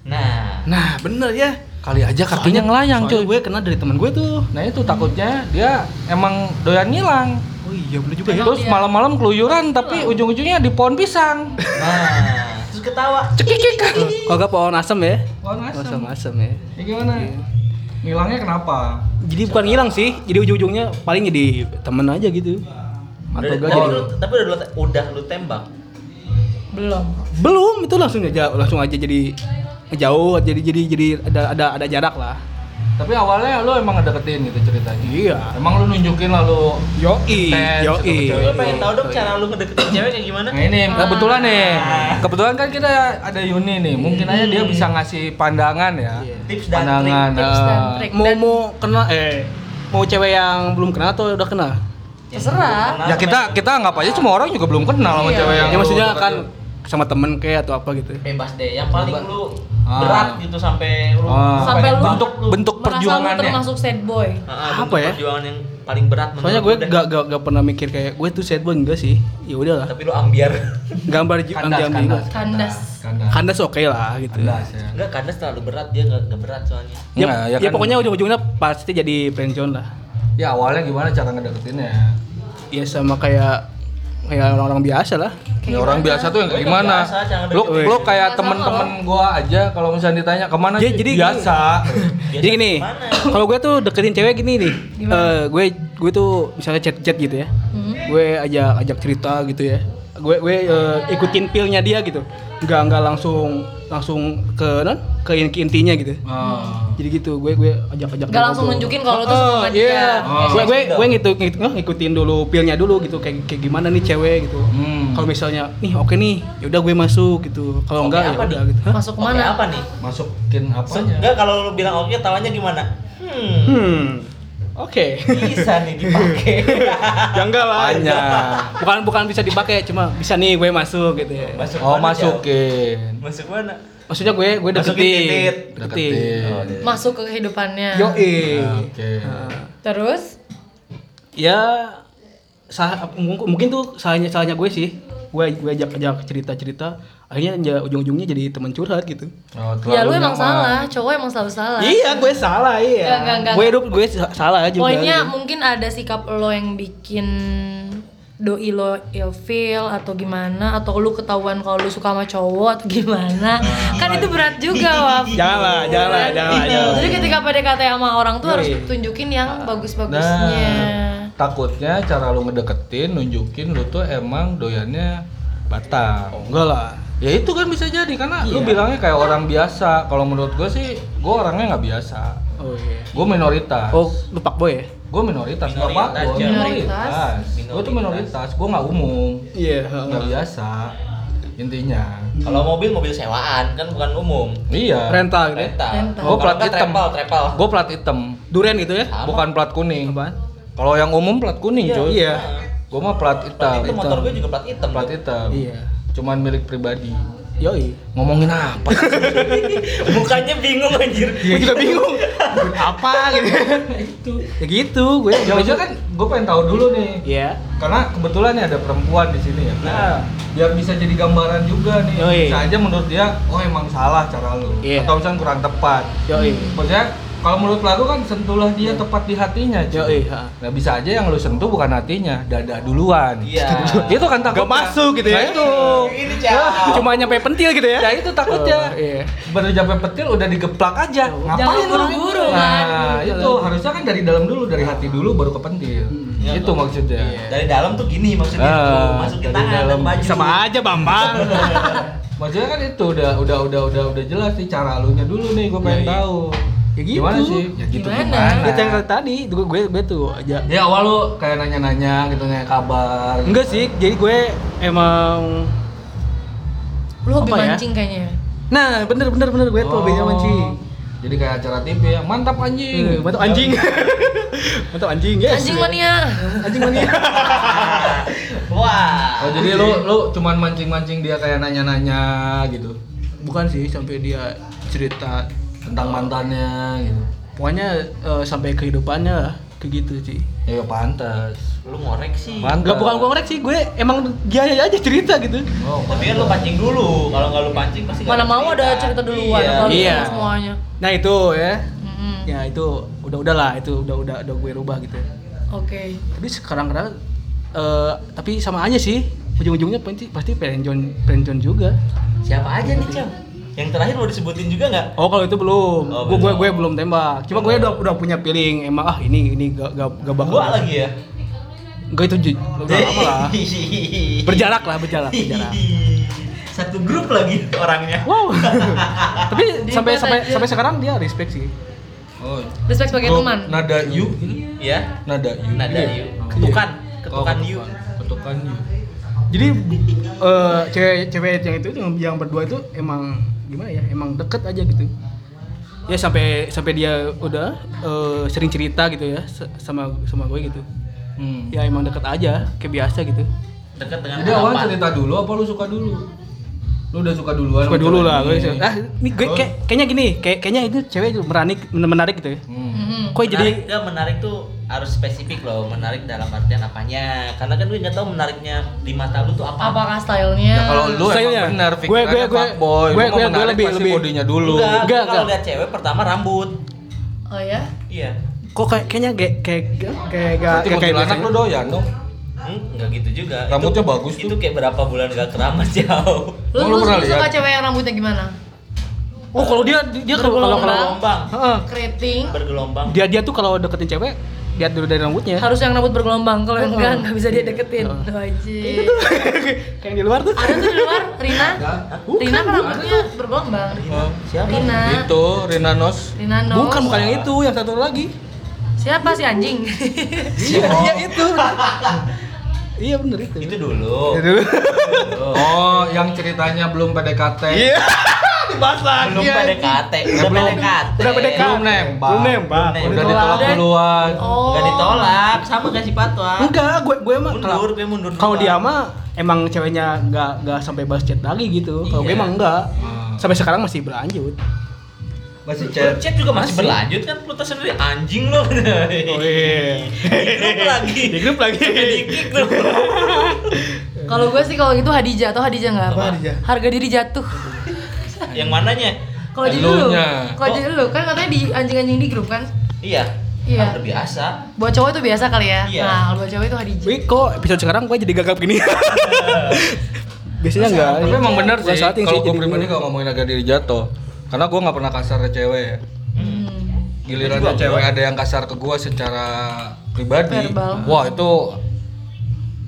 A: Nah,
D: nah bener ya
B: Kali aja kakinya
D: Soalnya-
B: ngelayang
D: soalnya
B: cuy.
D: gue kena dari teman gue tuh
B: Nah itu takutnya dia emang doyan ngilang.
D: oh iya bener juga ya
B: Terus malam-malam keluyuran tapi ujung-ujungnya di pohon pisang.
A: nah, terus ketawa.
B: Cekikik.
D: Kalau gak pohon asem ya
B: Pohon asem.
D: asem asem ya
B: Ya gimana? Ngilangnya kenapa?
D: jadi bukan hilang sih jadi ujung-ujungnya paling jadi temen aja gitu atau
A: Udah,
D: jadi
A: lu, tapi udah lu, udah lu tembak.
C: Belum.
D: belum itu langsung aja langsung aja jadi ngejauh jadi jadi jadi ada ada ada jarak lah
B: Tapi awalnya lu emang ngedeketin gitu ceritanya.
D: iya
B: Emang lu nunjukin lalu
D: yoi
B: Tes,
D: yoi.
A: Gue pengen tahu dong cara lu ngedeketin cewek kayak gimana?
B: Nah ini kebetulan nih, kebetulan kan kita ada Yuni nih, mungkin aja dia bisa ngasih pandangan ya,
D: Iya.
A: Tips dan
B: pandangan.
C: trik. Tips dan
B: eh,
C: trik.
D: mau mau kenal eh mau cewek yang belum kenal atau udah kenal
C: Terserah.
B: ya kita kita anggap aja semua orang juga belum kenal sama
C: Iya.
B: cewek yang
D: ya maksudnya
B: deketin.
D: kan sama temen kayak atau apa gitu
A: bebas deh. Yang paling lu
B: Ah.
A: berat gitu sampai lu
B: Ah.
C: Sampai lu
B: bentuk bentuk
C: lu
B: perjuangannya.
C: termasuk sad boy.
A: Ah,
D: Apa
A: bentuk
D: ya?
A: Perjuangan yang paling berat menurut
D: soalnya gue gak, gak, gak pernah mikir kayak gue tuh sad boy enggak sih ya udahlah
A: Tapi lu ambiar.
D: gambar ju-
B: kandas,
D: ambil
B: kandas,
C: Kandas.
B: kandas,
D: kandas oke lah gitu
B: kandas ya.
A: Enggak, kandas terlalu berat dia enggak, enggak berat soalnya.
D: ya,
B: Enggak, ya
D: ya
B: kan-
D: pokoknya ujung-ujungnya pasti jadi friendzone lah
B: Ya awalnya gimana cara ngedeketinnya?
D: ya sama kayak ya orang-orang biasa lah.
B: Ya orang biasa tuh yang kayak gimana? Lu lu kayak temen-temen gua aja kalau misalnya ditanya ke mana
D: Jadi-
B: sih?
D: jadi
B: biasa.
A: Biasa
D: Jadi gini, kalau gue tuh deketin cewek gini nih, eh, gue gue tuh misalnya chat-chat gitu ya, gue ajak ajak cerita gitu ya, gue gue eh, ikutin pilnya dia gitu, nggak nggak langsung langsung ke non ke, ke intinya gitu.
B: Ah.
D: Jadi gitu, gue gue ajak ajak.
C: Gak langsung nunjukin kalau lu tuh suka sama dia.
D: Iya,
B: Oh.
D: gue gue gue gitu, gitu nggak, ngikutin dulu pilnya dulu gitu, kayak kayak gimana nih cewek gitu.
B: Hmm.
D: Kalau misalnya nih oke nih, yaudah gue masuk gitu. Kalau
A: Oke
D: enggak ya
A: apa
D: udah gitu. Hah?
C: Masuk
A: Oke,
C: ke mana?
A: apa nih?
B: Masukin apanya?
A: enggak kalau lu bilang oke tawanya gimana? Hmm.
D: Hmm. Oke.
A: Bisa nih dipakai.
D: ya enggak lah.
B: Banyak.
D: bukan bukan bisa dipakai, cuma bisa nih gue masuk gitu ya.
A: Masuk
B: Oh,
A: Jauh?
B: masukin.
A: Masuk mana?
D: Maksudnya gue gue
A: Masukin
D: deketin.
A: titit.
D: Deketin.
A: Oh, iya.
C: Masuk ke kehidupannya.
D: Yo
B: Ah, Oke.
C: Terus
D: Ya mungkin tuh salahnya salahnya gue sih. Gue gue ajak ajak cerita cerita. Akhirnya ya, ujung-ujungnya jadi teman curhat gitu.
B: Oh,
C: ya lu emang
B: nyaman.
C: salah, cowok emang selalu salah.
D: Iya, gue salah iya. Gue hidup gue sa- salah juga.
C: Poinnya
D: gitu.
C: mungkin ada sikap lo yang bikin doi lo ilfeel atau gimana atau lu ketahuan kalau lu suka sama cowok atau gimana kan itu berat juga Waf
D: Jangan lah, jangan lah, jangan lah, jangan lah.
C: jadi ketika PDKT sama orang tuh harus tunjukin yang bagus-bagusnya
B: Nah, takutnya cara lu ngedeketin, nunjukin lu tuh emang doyannya Batam.
D: Oh, enggak lah.
B: Ya itu kan bisa jadi karena lu
D: Iya.
B: bilangnya kayak orang biasa. Kalau menurut gue sih, gue orangnya nggak biasa.
D: Oh iya.
B: Gue minoritas.
D: Oh, lu fuckboy ya?
B: Gue minoritas, nggak
A: Minoritas,
B: apa gue
A: Jan.
C: Minoritas.
B: Gue tuh minoritas, gue nggak umum,
D: Iya,
B: nggak biasa. Intinya.
A: Kalau mobil mobil sewaan kan bukan umum.
B: Iya.
D: Rental gitu ya.
A: Rental.
C: Rental.
B: Gue plat hitam.
A: Trepal, trepal.
B: Gue plat hitam,
D: Duren gitu ya?
A: Sama.
B: bukan plat kuning.
D: Apaan?
B: Kalau yang umum plat kuning,
A: Iya,
B: cuy.
D: Iya.
B: Gue mah plat
A: Plat
B: hitam.
A: itu motor gue juga plat hitam.
B: Plat hitam.
D: Iya.
B: Cuman milik pribadi.
D: Yoi.
B: Ngomongin apa?
A: Mukanya bingung anjir.
D: Gue juga bingung. Duit apa gitu. itu. Ya gitu, gue.
B: ya maksudnya kan gue pengen tahu dulu nih.
D: Iya.
B: Karena kebetulan nih ada perempuan di sini ya. Nah, biar bisa jadi gambaran juga nih.
D: Yoi.
B: Bisa aja menurut dia, oh emang salah cara lu.
D: Iya.
B: Atau misalnya kurang tepat.
D: Yoi.
B: Maksudnya kalau menurut lagu kan sentuhlah dia tepat di hatinya. cuy.
D: Yoi, ha.
B: Nah bisa aja yang lu sentuh bukan hatinya, dada duluan.
A: Iya.
B: itu kan takutnya.
D: Gak masuk gitu ya.
B: Nah, itu.
A: Ini.
D: Cuma nyampe pentil gitu ya.
B: Ya itu takutnya.
D: Oh, iya.
B: Baru sampai petil udah digeplak aja. Ngapain
C: Jangan
B: lu?
C: buru-buru,
B: Nah,
C: kan.
B: itu harusnya kan dari dalam dulu, dari hati dulu baru ke pentil.
A: Iya,
B: itu maksudnya.
A: Dari dalam tuh gini maksudnya
B: Ah,
A: tuh. Masukin
B: dari
A: tangan
B: dalam.
A: baju.
D: Sama aja, Bambang.
B: Maksudnya kan itu udah udah udah udah udah jelas nih cara lunya dulu nih gue pengen
A: Iya, iya.
D: Ya gitu.
B: Gimana sih? Ya gitu
C: Gimana?
B: gimana?
D: Kita yang tadi, gue gue, gue tuh aja.
B: Ya awal lu kayak nanya-nanya gitu nanya kabar.
D: Enggak sih, jadi gue emang
C: lu hobi
D: Apa ya?
C: mancing kayaknya
D: Nah, bener bener bener gue tuh
B: Oh.
D: hobinya mancing.
B: Jadi kayak acara TV ya, mantap anjing.
D: Eh, Mantap anjing. Mantap anjing, yes.
C: anjing mania
D: Anjing mania.
A: Wah.
B: Oh jadi lu lu cuman mancing-mancing dia kayak nanya-nanya gitu
D: Bukan sih sampai dia cerita
B: tentang mantannya gitu.
D: pokoknya eh, sampai kehidupannya lah kayak gitu sih.
B: Ya pantas.
A: Lu ngorek sih.
B: Pantas.
D: Enggak bukan gue ngorek sih, gue emang dia aja cerita gitu.
B: Oh,
A: Tapi kan lu pancing dulu. Kalau nggak lu pancing pasti
C: mana mau ada cerita duluan
A: Iya.
C: kalau
D: Iya.
C: semua semuanya
D: Nah, itu ya.
C: Mm-mm.
D: Ya itu udah udahlah itu udah udah udah gue rubah gitu.
C: oke
D: Tapi sekarang kadang eh tapi sama aja sih. Ujung-ujungnya pasti pasti pengen pengen juga.
A: Siapa aja nih, Cam? Yang terakhir mau disebutin juga nggak?
D: Oh kalau itu belum,
A: Oh,
D: gue gue
A: belum.
D: gue belum tembak. Cuma gue udah udah punya feeling emang ah ini ini gak gak, gak bakal.
A: Gua lagi ya.
D: Gue itu ju- udah lama lah. Berjarak lah berjarak berjarak.
A: Satu grup lagi orangnya.
D: Wow. Tapi sampai sampai
C: aja?
D: sampai sekarang dia respect sih.
B: Oh.
C: respect sebagai teman
B: Nada you.
A: Ya.
B: Nada you.
A: Nada you. Ketukan.
B: Oh,
A: Ketukan you.
B: Ketukan you.
D: Jadi eh cewek cewek yang itu yang, yang berdua itu emang gimana ya? Emang deket aja gitu. Ya sampai sampai dia udah eh, sering cerita gitu ya sama sama gue gitu.
B: Hmm.
D: Ya emang deket aja kayak biasa gitu.
A: Dekat dengan
B: Jadi awal cerita dulu apa lu suka dulu? Lu udah suka duluan?
D: Suka dulu lah gue. Ah, ini gue kayak kayaknya gini, kayak kayaknya itu cewek itu menarik menarik gitu ya.
B: Hmm.
D: Kok jadi
A: enggak, menarik tuh harus spesifik loh menarik dalam artian apanya karena kan gue nggak tahu menariknya di mata lu tuh apa
C: apakah stylenya
B: Ya kalau lu
D: Stylenya.
B: emang benar
D: Gue- gue- gue-
B: fuckboy,
D: gue- gue- gue lebih- lebih-
B: bodinya dulu.
A: enggak, kalau lihat cewek pertama rambut
C: oh ya
A: iya
D: kok kayak kayaknya kayak kayak kayak kayak kayak biasanya.
B: lu doyan dong.
A: Hmm, Enggak gitu juga.
B: Rambutnya
A: Itu-
B: bagus tuh.
A: Itu kayak berapa bulan gak keramas jauh.
C: Lu, lu,
B: lu pernah
C: lu suka
B: lihat?
C: cewek yang rambutnya gimana?
D: Oh kalau dia dia kalau kalau kalau
C: Bergelombang.
D: Heeh.
C: Keriting.
A: Bergelombang.
D: dia dia tuh kalau deketin cewek lihat dulu dari rambutnya.
C: Harus yang rambut bergelombang. Kalau yang enggak enggak bisa dia deketin. Wajib.
D: Kayak yang di luar tuh.
C: Ada tuh di luar, Rina. Rina kan rambutnya bergelombang.
B: Oh.
A: Siapa?
C: Rina.
B: Itu Rina Nos.
C: Rina Nos.
D: Bukan bukan yang itu, yang satu lagi.
C: Siapa sih anjing?
D: Iya itu. iya bener itu.
A: Itu dulu.
D: Itu dulu.
B: Oh, yang ceritanya belum PDKT.
D: Iya. Dibahas lagi.
A: Belum PDKT, udah
B: Belum.
A: PDKT.
D: Udah PDKT.
B: Belum nembak.
D: Belum nembak.
A: Belum
B: Udah ditolak
C: Udah.
B: duluan.
C: Oh.
A: Enggak ditolak, sama kasih patwa.
D: Enggak, gue gue emang
A: Mundur, gue mundur
D: kalau dia mah emang ceweknya nggak nggak sampai balas chat lagi gitu. Kalau gue
A: Iya.
D: emang enggak.
B: Hmm.
D: Sampai sekarang masih berlanjut.
B: Masih
A: Chat juga masih,
B: Masih.
A: berlanjut kan lu tahu sendiri anjing lo.
D: Oh iya.
A: Di grup lagi.
D: Di grup lagi.
A: Di.
C: Kalau gue sih kalau itu Hadijah atau Hadijah nggak apa?
D: Hadijah?
C: Harga diri jatuh.
A: Yang mananya?
C: Kalau jadi lu, kalau jadi lu kan katanya di anjing-anjing di grup kan?
A: Iya.
C: Iya.
A: Kan udah biasa.
C: Buat cowok itu biasa kali ya.
A: Iya.
C: Nah, kalau buat cowok itu Hadijah.
D: Wih kok episode sekarang gue jadi gagap gini. Biasanya enggak.
B: Tapi emang bener
D: Bukan
B: sih, kalau gue pribadi gak ngomongin harga diri jatuh Karena gue gak pernah kasar ke cewek ya
C: Hmm.
B: Giliran
A: Juga
B: cewek ada yang kasar ke gue secara pribadi
C: Verbal.
B: Wah itu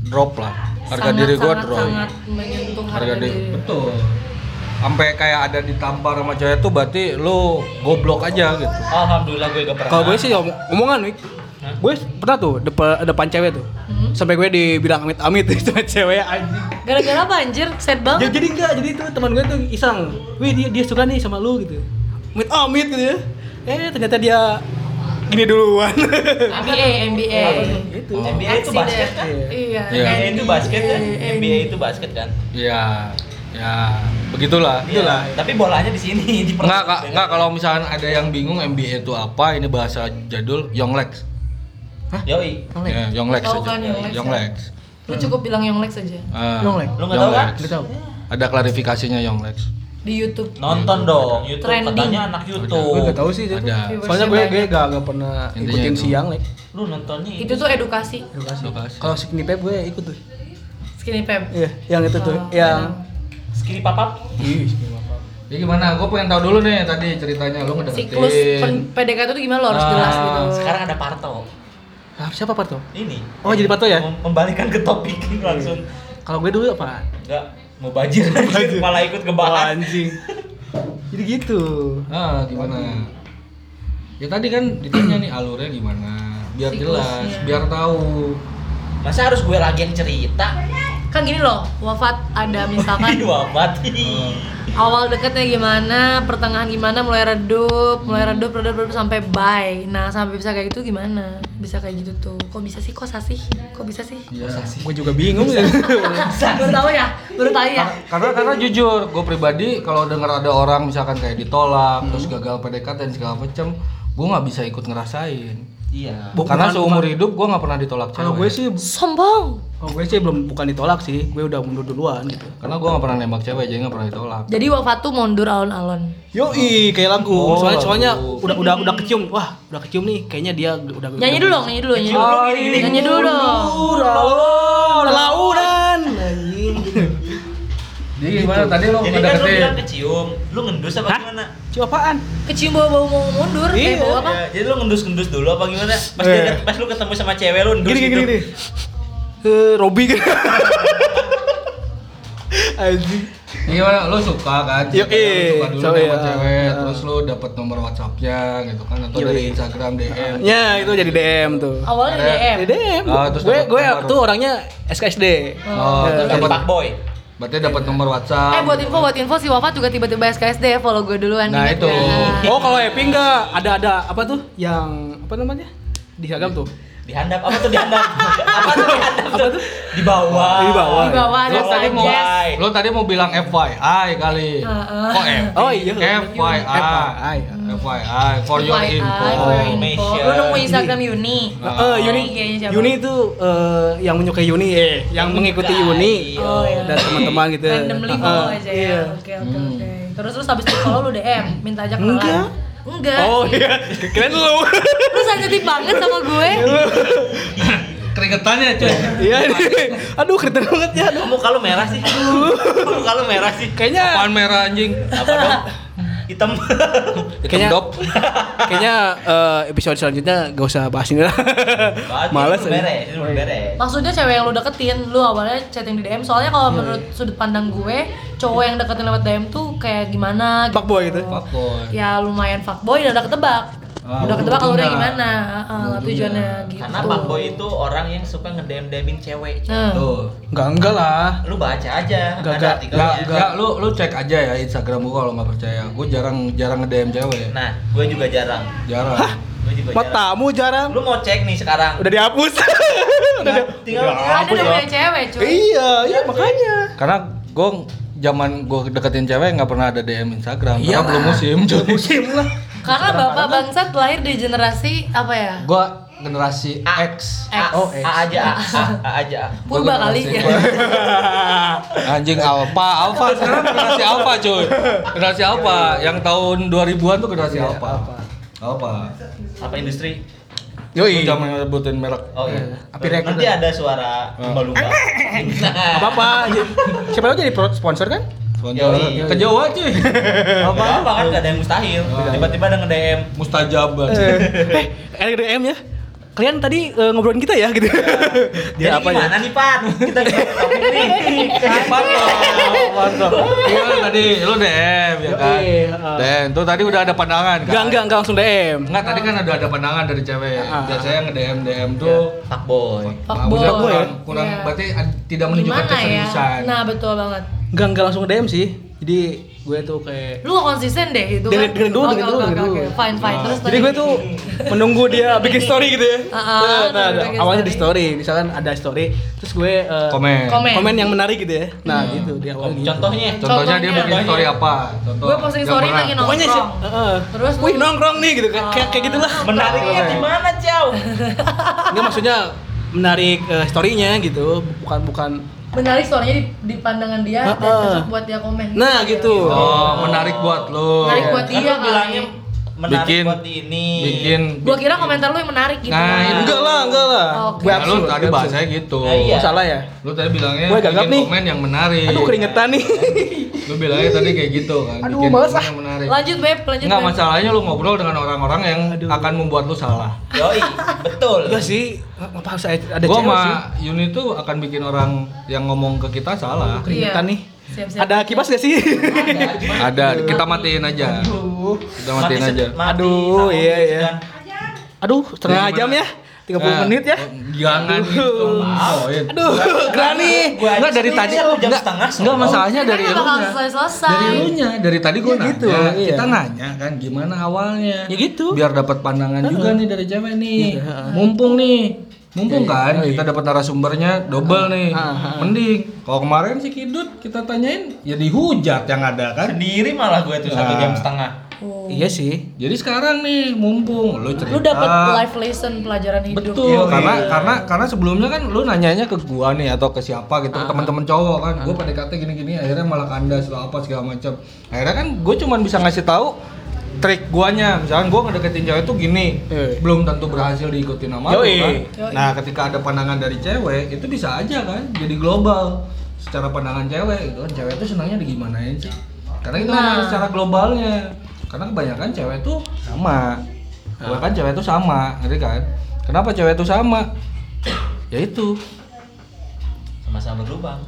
B: drop lah Harga
C: Sangat,
B: diri gue drop
C: Sangat menyentuh
B: Harga diri, betul Sampai kayak ada ditampar sama cewek tuh berarti lu goblok aja gitu
A: Alhamdulillah gue gak pernah.
D: Kalau gue sih om- omongan Wik.
A: Hah?
D: Gue pernah tuh depan depan cewek tuh.
C: Hmm.
D: Sampai gue dibilang amit-amit sama cewek anjing.
C: Gara-gara apa anjir? Sad
D: Ya,
C: banget.
D: jadi enggak, jadi itu teman gue tuh iseng. Wih, dia dia suka nih sama lu gitu. Amit amit gitu ya. Eh, ternyata dia gini duluan.
C: NBA, NBA.
D: itu.
A: NBA itu basket kan?
C: Iya.
B: Iya.
A: NBA itu basket kan? NBA itu basket kan?
B: Iya Ya begitulah
A: Itulah. Tapi bolanya di sini di
B: Enggak, kak, enggak kalau misalkan ada yang bingung NBA itu apa, ini bahasa jadul
A: Yoi.
B: Ya, Yonglex
C: Tahu
B: aja.
C: kan Yonglex, ya?
B: Yonglex.
C: Lu cukup bilang Yonglex aja
B: Ah,
D: Yonglex.
A: Lu nggak tahu kan?
B: Yonglex.
D: Nggak tahu.
B: Ada klarifikasinya Yonglex.
C: di YouTube.
A: Nonton dong, YouTube
C: Trending.
A: katanya anak
D: Gue
A: YouTube.
D: gak tahu sih itu.
B: Ada.
D: Soalnya gue gue gak, gak pernah
B: Intinya
D: ikutin
B: itu.
D: siang like.
A: Lu nontonnya
C: Itu tuh edukasi.
D: Edukasi.
B: Edukasi.
D: Kalau skinny pep gue ikut tuh.
C: Skinny pep.
D: Iya, yang itu tuh,
C: Oh,
D: yang
A: skinny papap.
D: Ih, skinny.
B: Ya gimana? Gue pengen tahu dulu nih tadi ceritanya lu ngedeketin.
C: Siklus PDKT itu gimana lo harus
B: Ah,
C: jelas gitu.
A: Sekarang ada Parto.
D: Ah, siapa Parto?
A: Ini.
D: Oh, jadi Parto ya?
A: Mem- Membalikan ke topik langsung.
D: Kalau gue dulu apa?
A: Enggak mau bajir malah ikut ngebahas.
D: anjing. Jadi gitu.
B: Ah, gimana? Ya tadi kan ditanya nih alurnya gimana, biar jelas, biar tahu.
A: Masa harus gue lagi yang cerita?
C: Kan gini loh, wafat ada misalkan
A: Ih, wafat.
C: awal deketnya gimana, pertengahan gimana, mulai redup, mulai redup, redup, redup sampai bye. Nah, sampai bisa kayak gitu gimana? Bisa kayak gitu tuh. Kok bisa sih? Kok sasih? Kok bisa sih?
B: Ya.
D: Gue juga bingung ya.
C: Baru tahu ya? Baru tahu ya?
B: Karena karena jujur, gue pribadi kalau denger ada orang misalkan kayak ditolak, terus
D: Hmm.
B: gagal PDKT dan segala macem, gue nggak bisa ikut ngerasain.
A: Iya.
D: Bu-
B: Karena
D: bukan-
B: seumur
D: bukan-
B: hidup gue nggak pernah ditolak
D: Kalau
B: cewek.
D: gue sih,
C: Sombong.
D: kalau gue sih belum bukan ditolak sih, gue udah mundur duluan gitu.
B: Karena gue nggak pernah nembak cewek, jadi nggak pernah ditolak.
C: Jadi wafat tuh mundur alon-alon.
D: Yoi, kayak lagu.
B: Oh,
D: soalnya soalnya
B: lagu.
D: udah udah udah kecium. Wah, udah kecium nih. Kayaknya dia udah
C: Nyanyi dulu dong, nyanyi dulu, nyanyi dulu. Nyanyi dulu dong.
D: Alon, launan.
B: Jadi gimana tadi lo
A: Jadi kan lu bilang kecium, lu ngendus apa
D: Hah?
A: gimana?
D: Cium apaan?
C: Kecium bau-bau mau mundur,
D: Iya.
C: kayak bau apa?
A: Ya, jadi lu ngendus-ngendus dulu apa gimana? Pas
D: Eh.
A: dia pas lu ketemu sama cewek lu endus
D: Gini gini
A: gitu.
D: gini. Eh, Robi kan. Anjing.
B: Ya gimana? Lo suka kan?
D: Yo,
B: Ceritanya
D: eh,
B: Lo suka dulu
D: so,
B: sama
D: iya.
B: cewek,
D: Ah.
B: terus lo dapet nomor WhatsAppnya gitu kan? Atau
D: Yo,
B: dari
D: iya.
B: Instagram DM?
D: Ya, itu jadi DM tuh.
C: Awalnya DM.
D: Di DM.
B: Ah, terus
D: gue gue tuh orangnya SKSD.
B: Oh, dapat
A: Pak Boy.
B: Berarti dapat nomor WhatsApp.
C: Eh buat info, buat info si Wafat juga tiba-tiba SKSD ya, follow gue duluan.
B: Nah, itu.
D: Oh, kalau Epi enggak ada ada apa tuh yang apa namanya? Di Instagram tuh.
A: Dihandap apa tuh dihandap? apa tuh dihandap tuh? Di bawah.
D: Di bawah.
C: Di bawah
B: Lo tadi mau lo tadi mau bilang FYI kali.
C: Heeh.
B: Kok F?
D: Oh, iya.
B: FYI.
D: FYI.
B: FYI for your info.
C: for your info.
A: Information.
C: Lu nemu Instagram Yuni.
B: Ah.
D: Eh, Yuni? Yuni itu eh, yang menyukai Yuni, eh, yang mengikuti. Yuni
C: Oh, iya.
D: dan teman-teman gitu.
C: Randomly follow aja
D: iya.
C: ya. Oke, oke, oke. Terus terus habis di follow lu DM, minta ajak kenalan.
D: Enggak. Oh iya, keren lu.
C: Lu sensitif banget sama gue.
B: keringetannya cuy.
D: Iya ini. Aduh keren banget ya. Aduh.
A: Kamu kalau merah sih. Kamu kalau merah sih.
D: Kayaknya
B: Apaan merah anjing?
A: Apa dong? Hitam.
B: Hitam
D: Kayaknya-
B: dop.
D: kayaknya eh, episode selanjutnya gak usah bahas ini lah. Males
A: beres, ini belum beres.
C: Maksudnya cewek yang lu deketin, lu awalnya chatting di DM. Soalnya kalau menurut sudut pandang gue, cowok yang deketin lewat DM tuh kayak gimana?
D: Fuckboy gitu.
B: Fuckboy.
C: Ya lumayan fuckboy dan udah ketebak.
B: Ah,
C: udah ketebak kalau udah gimana? Heeh, tujuannya gitu.
A: Karena fuckboy itu orang yang suka ngedem-demin cewek.
C: Nah,
B: Tuh.
D: Enggak enggak lah.
A: Lu baca aja,
D: Enggak,
A: ada
D: enggak.
B: Enggak, enggak, lu lu cek aja ya Instagram gua kalau nggak percaya. Gua jarang jarang nge-DM cewek.
A: Nah, gue juga jarang.
B: Jarang.
A: Gue jarang.
D: Matamu jarang.
A: Lu mau cek nih sekarang.
D: Udah dihapus. Udah di-
A: Tinggal
C: ada udah punya cewek, cuy.
D: Iya, iya makanya.
B: Karena gua zaman gua deketin cewek nggak pernah ada DM Instagram. Karena
D: Iyalah.
B: belum musim. cuy.
D: Musim lah.
C: Karena bapak bangsat lahir di generasi apa ya?
B: Gua generasi
A: A.
B: X.
C: X.
D: Oh,
A: A aja, A, A, A aja. A.
C: Purba kali.
B: Anjing alpha, alpha sekarang generasi alpha cuy. Generasi alpha yang tahun 2000-an tuh generasi
D: Iya,
B: alpha. Alpha.
A: Apa industri?
B: Yoi. Jangan nyebutin merek.
A: Oh iya.
D: Api rek
A: Nanti ada suara lumba-lumba.
D: apa-apa aja. Siapa tahu jadi sponsor kan?
B: Sponsor. Ke Jawa cuy.
A: Apa apa kan gak ada yang mustahil. Tiba-tiba ada nge-DM.
B: Mustajaban.
D: eh, ada DM ya. Kalian tadi eh, ngobrolin kita ya gitu.
A: Jadi
D: Dia apa ya?
A: gimana nih, Pan? Kita topik nih.
B: Mantap, mantap. Iya tadi lu DM ya kan.
D: Iya, heeh.
B: DM tuh tadi udah ada pandangan kan?
D: Enggak, enggak, enggak langsung DM.
B: Enggak, tadi kan udah ada pandangan dari cewek.
D: Ah.
B: Biasanya nge-DM DM tuh
A: Fuckboy.
C: Fuckboy.
B: maksudnya kurang,
D: ya?
B: kurang
C: Iya.
B: berarti tidak menunjukkan
C: ya?
B: keseriusan.
C: Nah, betul banget.
D: Enggak, enggak langsung DM sih. Jadi gue tuh kayak
C: Lu gak konsisten deh itu kan?
D: Dengerin- dengerin dulu,
C: Oke,
D: dengerin dulu, dengerin dulu.
C: Fine, fine. Terus
D: Jadi gue tuh menunggu dia bikin story gitu ya.
C: Ah, ah,
D: nah, nah,
C: bikin
D: awalnya di
C: story.
D: story, misalkan ada story, terus gue eh,
B: Komen.
C: Komen.
D: komen yang menarik gitu ya. Nah, gitu di awal gitu.
A: Contohnya.
B: Contohnya dia
C: Contohnya.
B: bikin story apa? Contoh.
C: Gue posting story
B: pernah.
C: lagi
D: Pokoknya sih,
C: nongkrong.
D: heeh.
C: Terus
D: Wih, nongkrong nih gitu kayak kayak, kayak gitulah.
A: Menariknya di mana, Jauh?
D: Enggak maksudnya menarik eh, story-nya gitu, bukan bukan
C: menarik story-nya di, di pandangan dia dan
D: Heeh.
C: cocok buat dia komen.
D: Nah, gitu.
B: Oh, menarik buat lu.
C: Menarik buat
A: Kan
C: dia
A: lu bilangnya. Menarik
B: Bikin-
A: buat ini.
B: Bikin
C: Gua kira komentar lu yang menarik gitu.
B: Nah,
C: kan.
B: itu.
D: Enggak lah, enggak lah.
C: Oke.
D: Gue
B: Ya, lu tadi bahasanya gitu.
A: Nah, iya.
D: Oh, salah ya?
B: Lu tadi bilangnya
D: Gue gagap
B: bikin
D: nih.
B: komen yang menarik.
D: Aduh, keringetan nih.
B: Lu bilangnya tadi kayak gitu kan.
D: Aduh,
B: bikin
D: males
B: komen
D: ah.
B: yang menarik.
C: Lanjut, Beb, lanjut.
B: Enggak
C: Beb.
B: masalahnya lu ngobrol dengan orang-orang yang
D: Aduh.
B: akan membuat lu salah.
A: Yoi, betul.
D: Enggak sih, apa harus ada
B: Gua
D: cewek
B: sama? Yuni tuh akan bikin orang yang ngomong ke kita salah.
D: Keringetan
C: Iya.
D: nih.
C: Siap-siap.
D: Ada kipas gak sih?
B: Ada, kita matiin aja.
D: Aduh.
B: Kita matiin
A: Mati
B: aja.
A: mati
D: Aduh, iya, iya. Aduh, setengah
B: Jadi
D: jam ya. 30
B: Nah,
D: menit ya.
B: Jangan gitu.
D: Aduh, Grani.
B: Enggak dari tadi enggak,
A: setengah
B: enggak masalahnya dari
C: selesai-selesai.
B: Dari elunya, dari tadi gua
D: Ya
B: nanya,
D: gitu, iya.
B: kita nanya kan gimana awalnya.
D: Ya gitu.
B: Biar dapat pandangan juga nih dari cewek nih.
D: Gitu, heeh.
B: Mumpung nih. Mumpung
D: Iya,
B: kan
D: iya.
B: kita dapat narasumbernya double nih.
D: Ah, ah, ah.
B: Mending kalau kemarin si Kidut kita tanyain ya dihujat yang ada kan.
A: Sendiri malah gue tuh satu
B: Nah.
A: jam setengah.
C: Oh.
D: Iya sih.
B: Jadi sekarang nih mumpung lu cerita.
C: Lu dapat life lesson pelajaran hidup.
B: Betul,
A: Iya,
B: karena
A: iya.
B: karena karena sebelumnya kan lu nanyanya ke gua nih atau ke siapa gitu,
D: Ah.
B: teman-teman cowok kan. Gua PDKT gini-gini akhirnya malah kandas lah apa segala macam. Akhirnya kan gua cuman bisa ngasih tahu trik guanya. Misalkan gua ngedeketin cewek tuh gini,
D: Eh.
B: belum tentu berhasil diikutin sama lu
D: Yoi.
B: kan.
C: Yoi.
B: Nah, ketika ada pandangan dari cewek, itu bisa aja kan jadi global secara pandangan cewek gitu kan. Cewek tuh senangnya digimanain sih? Karena itu
C: Nah.
B: memang secara globalnya. Karena kebanyakan cewek tuh sama. Kebanyakan cewek tuh sama, ngerti kan? Kenapa cewek tuh sama? Ya itu.
A: Sama-sama berlubang.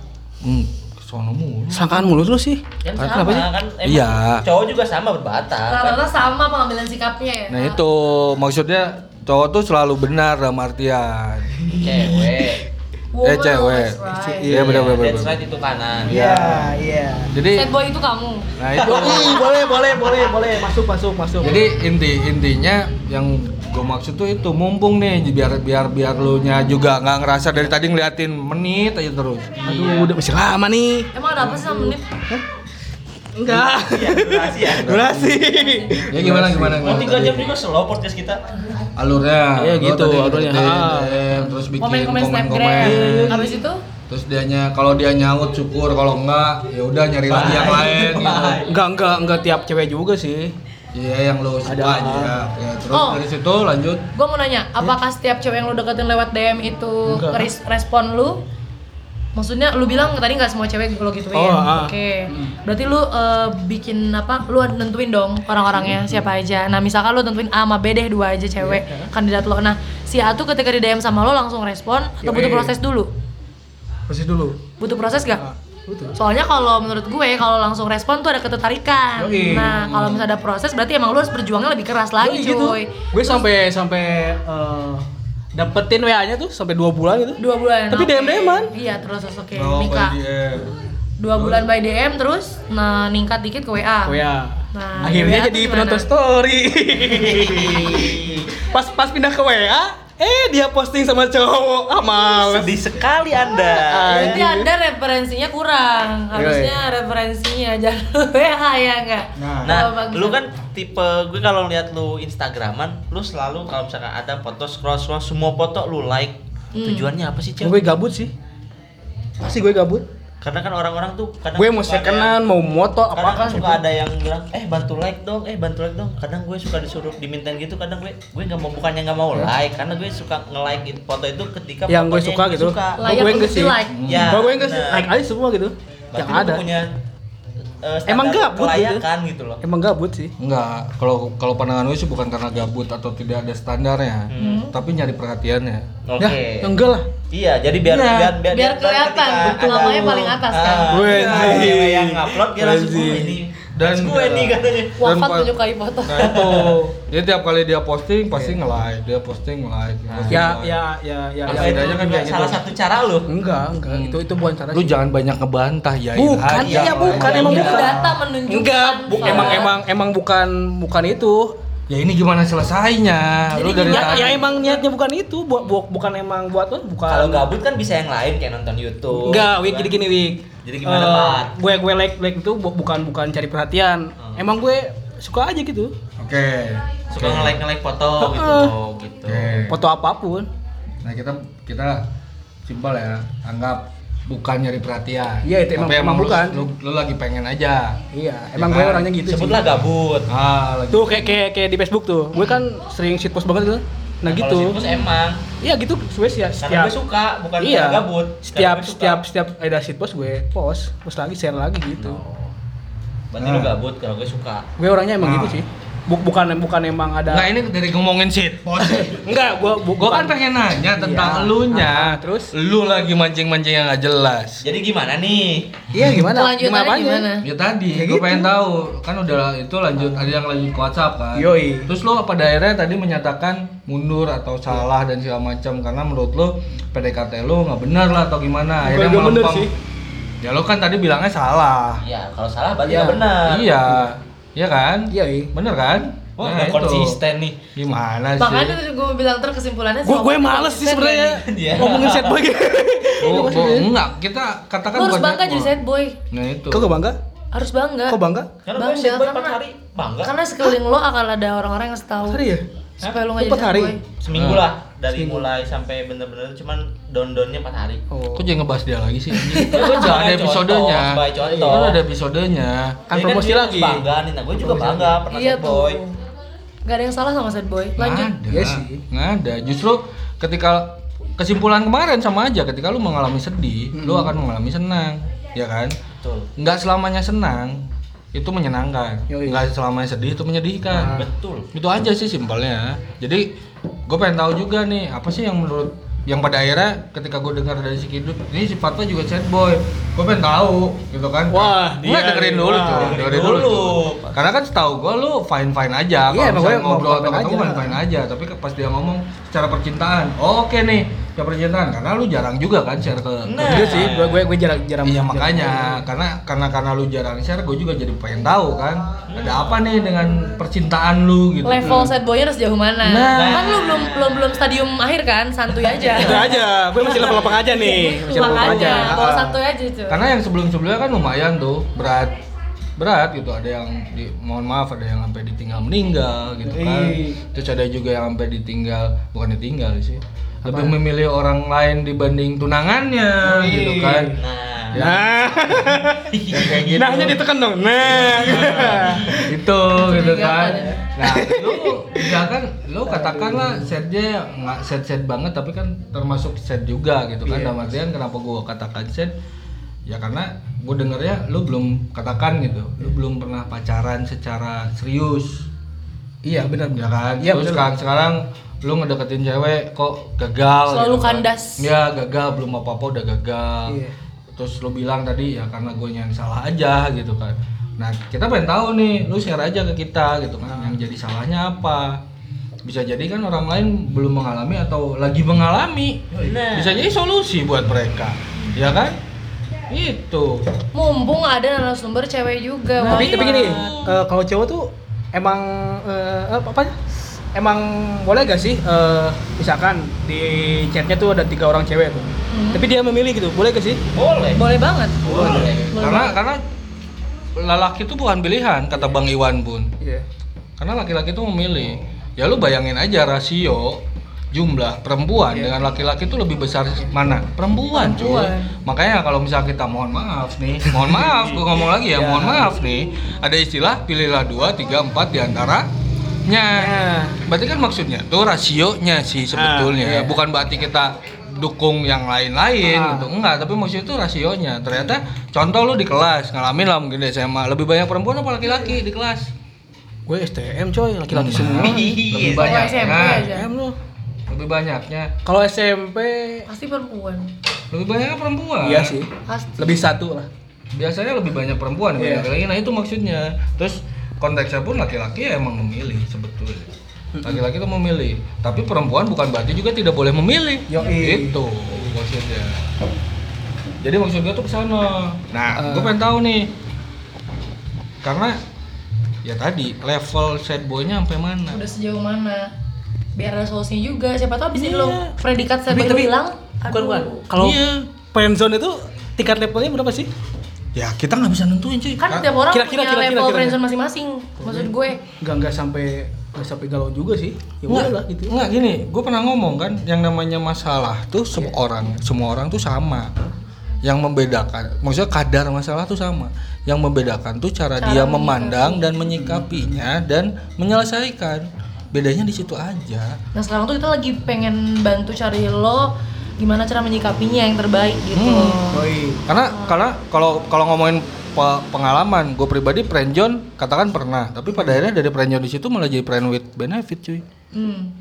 B: Hmm, sono mulu.
D: Sangkaan mulut lu sih.
A: Kan sama
D: kenapa sih?
A: kan emang
B: Iya.
A: cowok juga sama berbatal.
C: Rata-rata sama pengambilan sikapnya ya.
B: Nah itu maksudnya cowok tuh selalu benar dalam artian.
A: Cewek.
C: Woman
B: Eh, cewek.
C: always right.
B: Iya benar benar
A: That's right itu kanan.
D: Iya, iya.
B: Jadi
C: Sad boy itu kamu.
B: nah itu
D: Ih, boleh, boleh, boleh, boleh. Masuk, masuk, masuk.
B: Jadi inti intinya yang gue maksud tuh itu mumpung nih biar biar biar lu nya juga nggak ngerasa dari tadi ngeliatin menit aja terus.
D: aduh, udah masih lama nih.
C: Emang ada apa sih sama menit?
D: Enggak.
A: Iya, durasi ya.
D: Durasi.
B: Ya gimana gimana?
A: Oh,
B: gimana
A: tiga jam juga slow podcast kita.
B: Alurnya.
D: Iya, gitu, alurnya.
B: deketin,
D: Ah.
B: DM, terus bikin
C: Komen-komen snapgram.
B: komen-komen.
C: Habis itu
B: Terus dianya kalau dia nyaut syukur kalau enggak ya udah nyari lagi yang lain gitu.
D: Enggak, enggak, enggak tiap cewek juga sih.
B: Iya yang lo suka
D: Ada.
B: aja. Ya, terus
C: Oh.
B: dari situ lanjut.
C: Gue mau nanya, apakah setiap cewek yang lu deketin lewat DM itu res- respon lu? Maksudnya lu bilang tadi nggak semua cewek lo gituin.
D: Oh, ah.
C: Oke. Berarti lu eh, bikin apa? Lu nentuin dong orang-orangnya siapa aja. Nah, misalkan lu tentuin A sama B deh dua aja cewek kandidat lo. Nah, si A tuh ketika di DM sama lo langsung respon atau
D: Yoi.
C: butuh proses dulu?
D: Proses dulu.
C: Butuh proses gak?
D: Betul.
C: Soalnya kalau menurut gue kalau langsung respon tuh ada ketertarikan.
D: Yoi.
C: Nah, kalau misalnya ada proses berarti emang lu harus berjuangnya lebih keras lagi,
D: Yoi, gitu.
C: cuy.
D: Gue sampai sampai eh, dapetin WA-nya tuh sampai dua bulan gitu.
C: Dua bulan.
D: Tapi
C: oke.
D: DM-DM-an.
C: Iya, terus oke.
B: Oh,
C: Nikah.
B: by DM.
C: Dua bulan by DM terus nah ningkat dikit ke WA.
D: WA.
C: Nah,
D: Akhirnya
C: WA
D: jadi penonton story. pas pas pindah ke WA, eh dia posting sama cowok. Ah, males.
A: Sedih sekali Anda.
C: Berarti Anda referensinya kurang. Harusnya referensinya jangan WA ya enggak?
B: Nah.
A: Nah,
C: bagus.
A: lu kan tipe gue kalau lihat lu Instagraman, lu selalu kalau misalkan ada foto scroll scroll semua foto lu like.
C: Hmm.
A: Tujuannya apa sih, Cel?
D: Gue gabut sih. Pasti gue gabut.
A: Karena kan orang-orang tuh kadang
D: Gue mau
A: suka
D: secondan, mau moto apa
A: kan suka ada yang bilang, eh bantu like dong, eh bantu like dong. Kadang gue suka disuruh dimintain gitu, kadang gue gue nggak mau bukannya nggak mau like, karena gue suka nge-like it- foto itu ketika
D: yang gue
A: fotonya
D: suka gitu.
A: suka.
C: Layak
D: gue enggak sih.
C: di-like.
A: Ya,
D: gue enggak sih, like aja semua gitu. Yang ada.
A: punya standar
D: Emang gabut gitu.
A: kelayakan gitu loh.
D: Emang gabut sih.
B: Enggak, kalau kalau pandangan gue sih bukan karena gabut atau tidak ada standarnya,
A: Hmm.
B: tapi nyari perhatiannya.
A: Oke.
D: Ya, enggak lah.
A: Iya, jadi biar
D: Iya.
A: biar biar,
C: Biar kelihatan, betul. Namanya paling atas kan.
A: Ah,
D: Gue sih.
A: cewek yang ngupload dia langsung "Oh, ini
B: Dan-
A: gue nih katanya.
C: Wafat
B: Dan-
C: menyukai foto.
B: Nah itu, dia tiap kali dia posting pasti nge-like, dia posting nge-like.
A: Nah.
B: posting
D: Ya, ya, ya, ya.
A: Apa
B: Ya,
A: itu
B: kan kayak gitu.
A: salah satu cara lu.
D: Enggak, enggak. Itu itu bukan cara
B: Lu
D: sih.
B: jangan banyak ngebantah ya.
D: Bukan, iya, bukan, emang
C: Itu
D: bukan.
C: data menunjukkan.
D: Enggak, emang emang emang bukan bukan itu.
B: Ya ini gimana selesainya? Lu
C: Jadi
B: dari
D: Ya, ya emang niatnya bukan itu, bu, bu- bukan emang buat apa? Bukan.
A: Kalau gabut kan bisa yang lain kayak nonton YouTube.
D: Enggak, Wik
A: kan?
D: jadi gini Wik.
A: Jadi gimana, Pat?
D: Gue gue like like itu bu- bukan bukan cari perhatian.
A: Hmm.
D: Emang gue suka aja gitu.
B: Oke.
A: Suka
B: Oke.
A: nge-like nge-like foto gitu, oh, gitu.
B: Oke.
D: Foto apa pun.
B: Nah kita kita simpel ya, anggap bukan nyari perhatian.
D: Iya, itu emang-
B: Tapi
D: emang
B: lu-
D: bukan.
B: Lu, lu lagi pengen aja.
D: Iya, emang
B: Ya
D: gue
B: kan?
D: orangnya gitu
A: Sebutlah
D: sih.
A: gabut.
B: Ah, lagi.
D: Tuh kayak kayak kayak di Facebook tuh. Gue kan sering shit post banget gitu. Nah
A: Kalau
D: gitu.
A: situs emang
D: Iya gitu, gue sih
A: karena
D: setiap
A: gue suka bukan
D: iya,
A: karena gabut.
D: Setiap
A: gue
D: setiap setiap ada shit post gue post, post lagi share lagi gitu.
A: Berarti lu
B: Nah.
A: gabut kalau gue suka.
D: Gue orangnya emang
B: Nah.
D: gitu sih. Bu- bukan bukan emang ada
B: Nah ini dari ngomongin shit post.
D: Enggak, gua bu-
B: Gua kan pengen nanya
D: Iya.
B: tentang elunya.
D: Ah, terus?
B: lu lagi mancing-mancing yang gak jelas.
A: Jadi gimana nih?
D: Iya gimana?
C: Kelanjutannya
D: apanya?
C: gimana?
B: Ya tadi,
D: Ya
B: gue
D: gitu.
B: pengen tahu kan udah itu lanjut ada yang lanjut ke WhatsApp kan.
D: Yoi.
B: Terus lu pada akhirnya tadi menyatakan mundur atau salah dan segala macam karena menurut lu PDKT lu nggak benar lah atau gimana.
D: Nggak
B: melempem.
D: sih.
B: Ya lu kan tadi bilangnya salah.
A: Iya, kalau salah berarti
D: Iya.
A: nggak benar.
B: Iya. Iya kan?
D: Iya, iya.
B: Bener kan?
A: Oh,
B: Nah,
A: konsisten nih.
B: Gimana sih?
C: Makanya gue bilang terus kesimpulannya
D: Gue
C: sama
D: gue males sih sebenarnya?
A: Iya.
D: ngomongin set boy.
B: Oh, oh, enggak, kita katakan
C: Lu harus bangga jadi sad boy.
B: Nah itu.
D: Kok gak bangga?
C: Harus bangga.
D: Kok bangga?
A: Karena gue
C: Bangga,
A: set boy
C: karena-
A: 4 hari bangga.
C: Karena sekeliling lo akan ada orang-orang yang tahu
D: Sorry ya.
C: Supaya lo nggak jadi
D: hari?
C: boy.
A: Seminggu
B: Nah.
A: lah dari
D: Seminggu.
A: mulai sampai bener-bener cuman down-downnya 4 hari.
D: Oh.
B: Kok jadi ngebahas dia lagi sih? anjing?
A: Ya,
B: Kan
A: gua
B: udah ada episodenya.
A: contoh.
B: Kan ada episodenya.
D: Kan
A: Jadi
D: promosi lagi.
A: harus Bangga nih, nah gue juga
D: Promosi
A: bangga pernah
C: Iya
A: boy.
C: Gak ada yang salah sama sad boy. Lanjut.
B: Nggak ada.
D: Iya sih.
B: Nggak ada. Justru ketika kesimpulan kemarin sama aja ketika lu mengalami sedih, lu akan mengalami senang, ya kan?
A: Betul.
B: Nggak selamanya senang itu menyenangkan, nggak selamanya sedih itu menyedihkan.
A: Betul.
B: Itu aja sih simpelnya. Jadi gue pengen tahu juga nih apa sih yang menurut yang pada akhirnya ketika gue dengar dari si Kidut ini si Fatwa juga sad boy gue pengen tahu gitu kan
D: Wah, dia
B: dengerin dulu
D: wah.
B: tuh
A: Dengerin
B: dulu,
A: dulu.
B: tuh. karena kan setahu gue lu fine fine aja
D: Iya,
B: kalau
D: gue
B: ngobrol atau ketemu
D: aja.
B: fine fine aja tapi ke- pas dia ngomong secara percintaan oh, oke nih secara percintaan karena lu jarang juga kan share ke ke
A: Nah.
D: Iya sih, gue gue gue jarang jarang.
B: Iya
D: jarang-
B: makanya karena karena karena lu jarang share gue juga jadi pengen tahu kan ada apa nih dengan percintaan lu gitu
C: Level sad boy harus jauh mana?
B: Nah.
C: Kan lu belum belum belum stadium akhir kan, santuy aja.
D: Itu aja, gue masih level-level aja nih. Masih level-level aja.
C: Bawa
D: Ah.
C: santuy aja cuy.
B: Karena yang sebelum-sebelumnya kan lumayan tuh berat berat gitu ada yang di, mohon maaf ada yang sampai ditinggal meninggal gitu kan
D: Ih.
B: terus ada juga yang sampai ditinggal bukan ditinggal sih lebih memilih orang lain dibanding tunangannya
D: Ih.
B: gitu kan
A: Nah,
B: Ya,
D: Nah,
B: kayak gitu.
D: nahnya ditekan dong. Nah,
B: itu gitu kan. Nah, lu ya kan lu katakanlah setnya nggak set set banget tapi kan termasuk set juga gitu kan.
D: Iya.
B: Dalam artian kenapa gua katakan set ya karena gue dengernya lu belum katakan gitu lu belum pernah pacaran secara serius
D: iya benar
B: ya kan
D: Iya
B: terus
D: benar.
B: sekarang sekarang lu ngedeketin cewek kok gagal
C: Selalu
B: kan.
C: kandas.
B: ya gagal belum apa apa udah gagal
D: Iya.
B: terus lu bilang tadi ya karena gue yang salah aja gitu kan nah kita pengen tahu nih lu share aja ke kita gitu kan yang jadi salahnya apa bisa jadi kan orang lain belum mengalami atau lagi mengalami
A: Benar.
B: bisa jadi solusi buat mereka ya kan itu
C: Mumpung ada narasumber cewek juga.
D: tapi
C: Wah,
D: tapi gini eh, kalau cowok tuh emang eh, apa apa emang boleh gak sih eh, misalkan di chatnya tuh ada tiga orang cewek tuh
C: Hmm.
D: tapi dia memilih gitu boleh gak sih
A: Boleh.
C: Boleh banget.
A: Boleh.
B: karena karena lelaki itu bukan pilihan kata bang Iwan pun
D: iya
B: karena laki-laki itu memilih ya lu bayangin aja rasio jumlah perempuan
D: Iya.
B: dengan laki-laki itu lebih besar mana perempuan cuy
C: Perempuan.
B: makanya kalau misalnya kita mohon maaf nih mohon maaf gue ngomong lagi ya
D: Iya.
B: mohon maaf nih ada istilah pilihlah dua tiga empat di antaranya
D: Nah.
B: berarti kan maksudnya tuh rasionya sih sebetulnya
D: Ah, iya.
B: bukan berarti kita dukung yang lain-lain
D: Ah.
B: gitu enggak tapi maksudnya itu rasionya ternyata contoh lu di kelas ngalamin lah mungkin di SMA lebih banyak perempuan apa laki-laki di kelas
D: gue STM coy laki-laki
B: Hmm.
D: semua
B: lebih
A: Iya.
B: banyak
C: SMP
B: nah,
C: aja.
D: STM lu
B: lebih banyaknya
D: kalau SMP
C: Pasti perempuan.
B: lebih banyak perempuan
D: iya sih
C: Pasti.
D: lebih satu lah
B: biasanya lebih banyak perempuan
D: Iya.
B: dibanding laki-laki nah itu maksudnya terus konteksnya pun laki-laki ya emang memilih sebetulnya laki-laki itu memilih tapi perempuan bukan berarti juga tidak boleh memilih
D: Yoi.
B: itu maksudnya jadi maksud gue tuh ke sana nah
D: Eh.
B: gue pengen tahu nih karena ya tadi level sad boynya sampai mana
C: Udah sejauh mana? Biar ada solusinya juga. Siapa tahu bisa
D: Iya.
C: lo predikat saya
D: Tapi- tapi-
C: bilang.
D: bukan bukan kalau
B: Iya.
D: friendzone itu tingkat levelnya berapa sih
B: ya kita nggak bisa nentuin cuy
C: Kan tiap orang
D: Kira-kira,
C: punya
D: kira-kira,
C: level friendzone masing-masing. Maksud gue.
D: nggak nggak sampai nggak sampai galau juga sih ya lah gitu
B: nggak gini, gue pernah ngomong kan, yang namanya masalah tuh semua orang, semua orang tuh sama. Yang membedakan, maksudnya kadar masalah tuh sama. Yang membedakan tuh cara,
C: Cara
B: dia
C: menyikapi.
B: memandang dan menyikapinya dan menyelesaikan. Bedanya di situ aja.
C: Nah sekarang tuh kita lagi pengen bantu cari lo gimana cara menyikapinya yang terbaik gitu.
B: Hmm. Karena karena kalau kalau ngomongin pe- pengalaman, gue pribadi friendzone katakan pernah, tapi pada akhirnya dari friendzone di situ malah jadi friend with benefit cuy.
C: Hmm.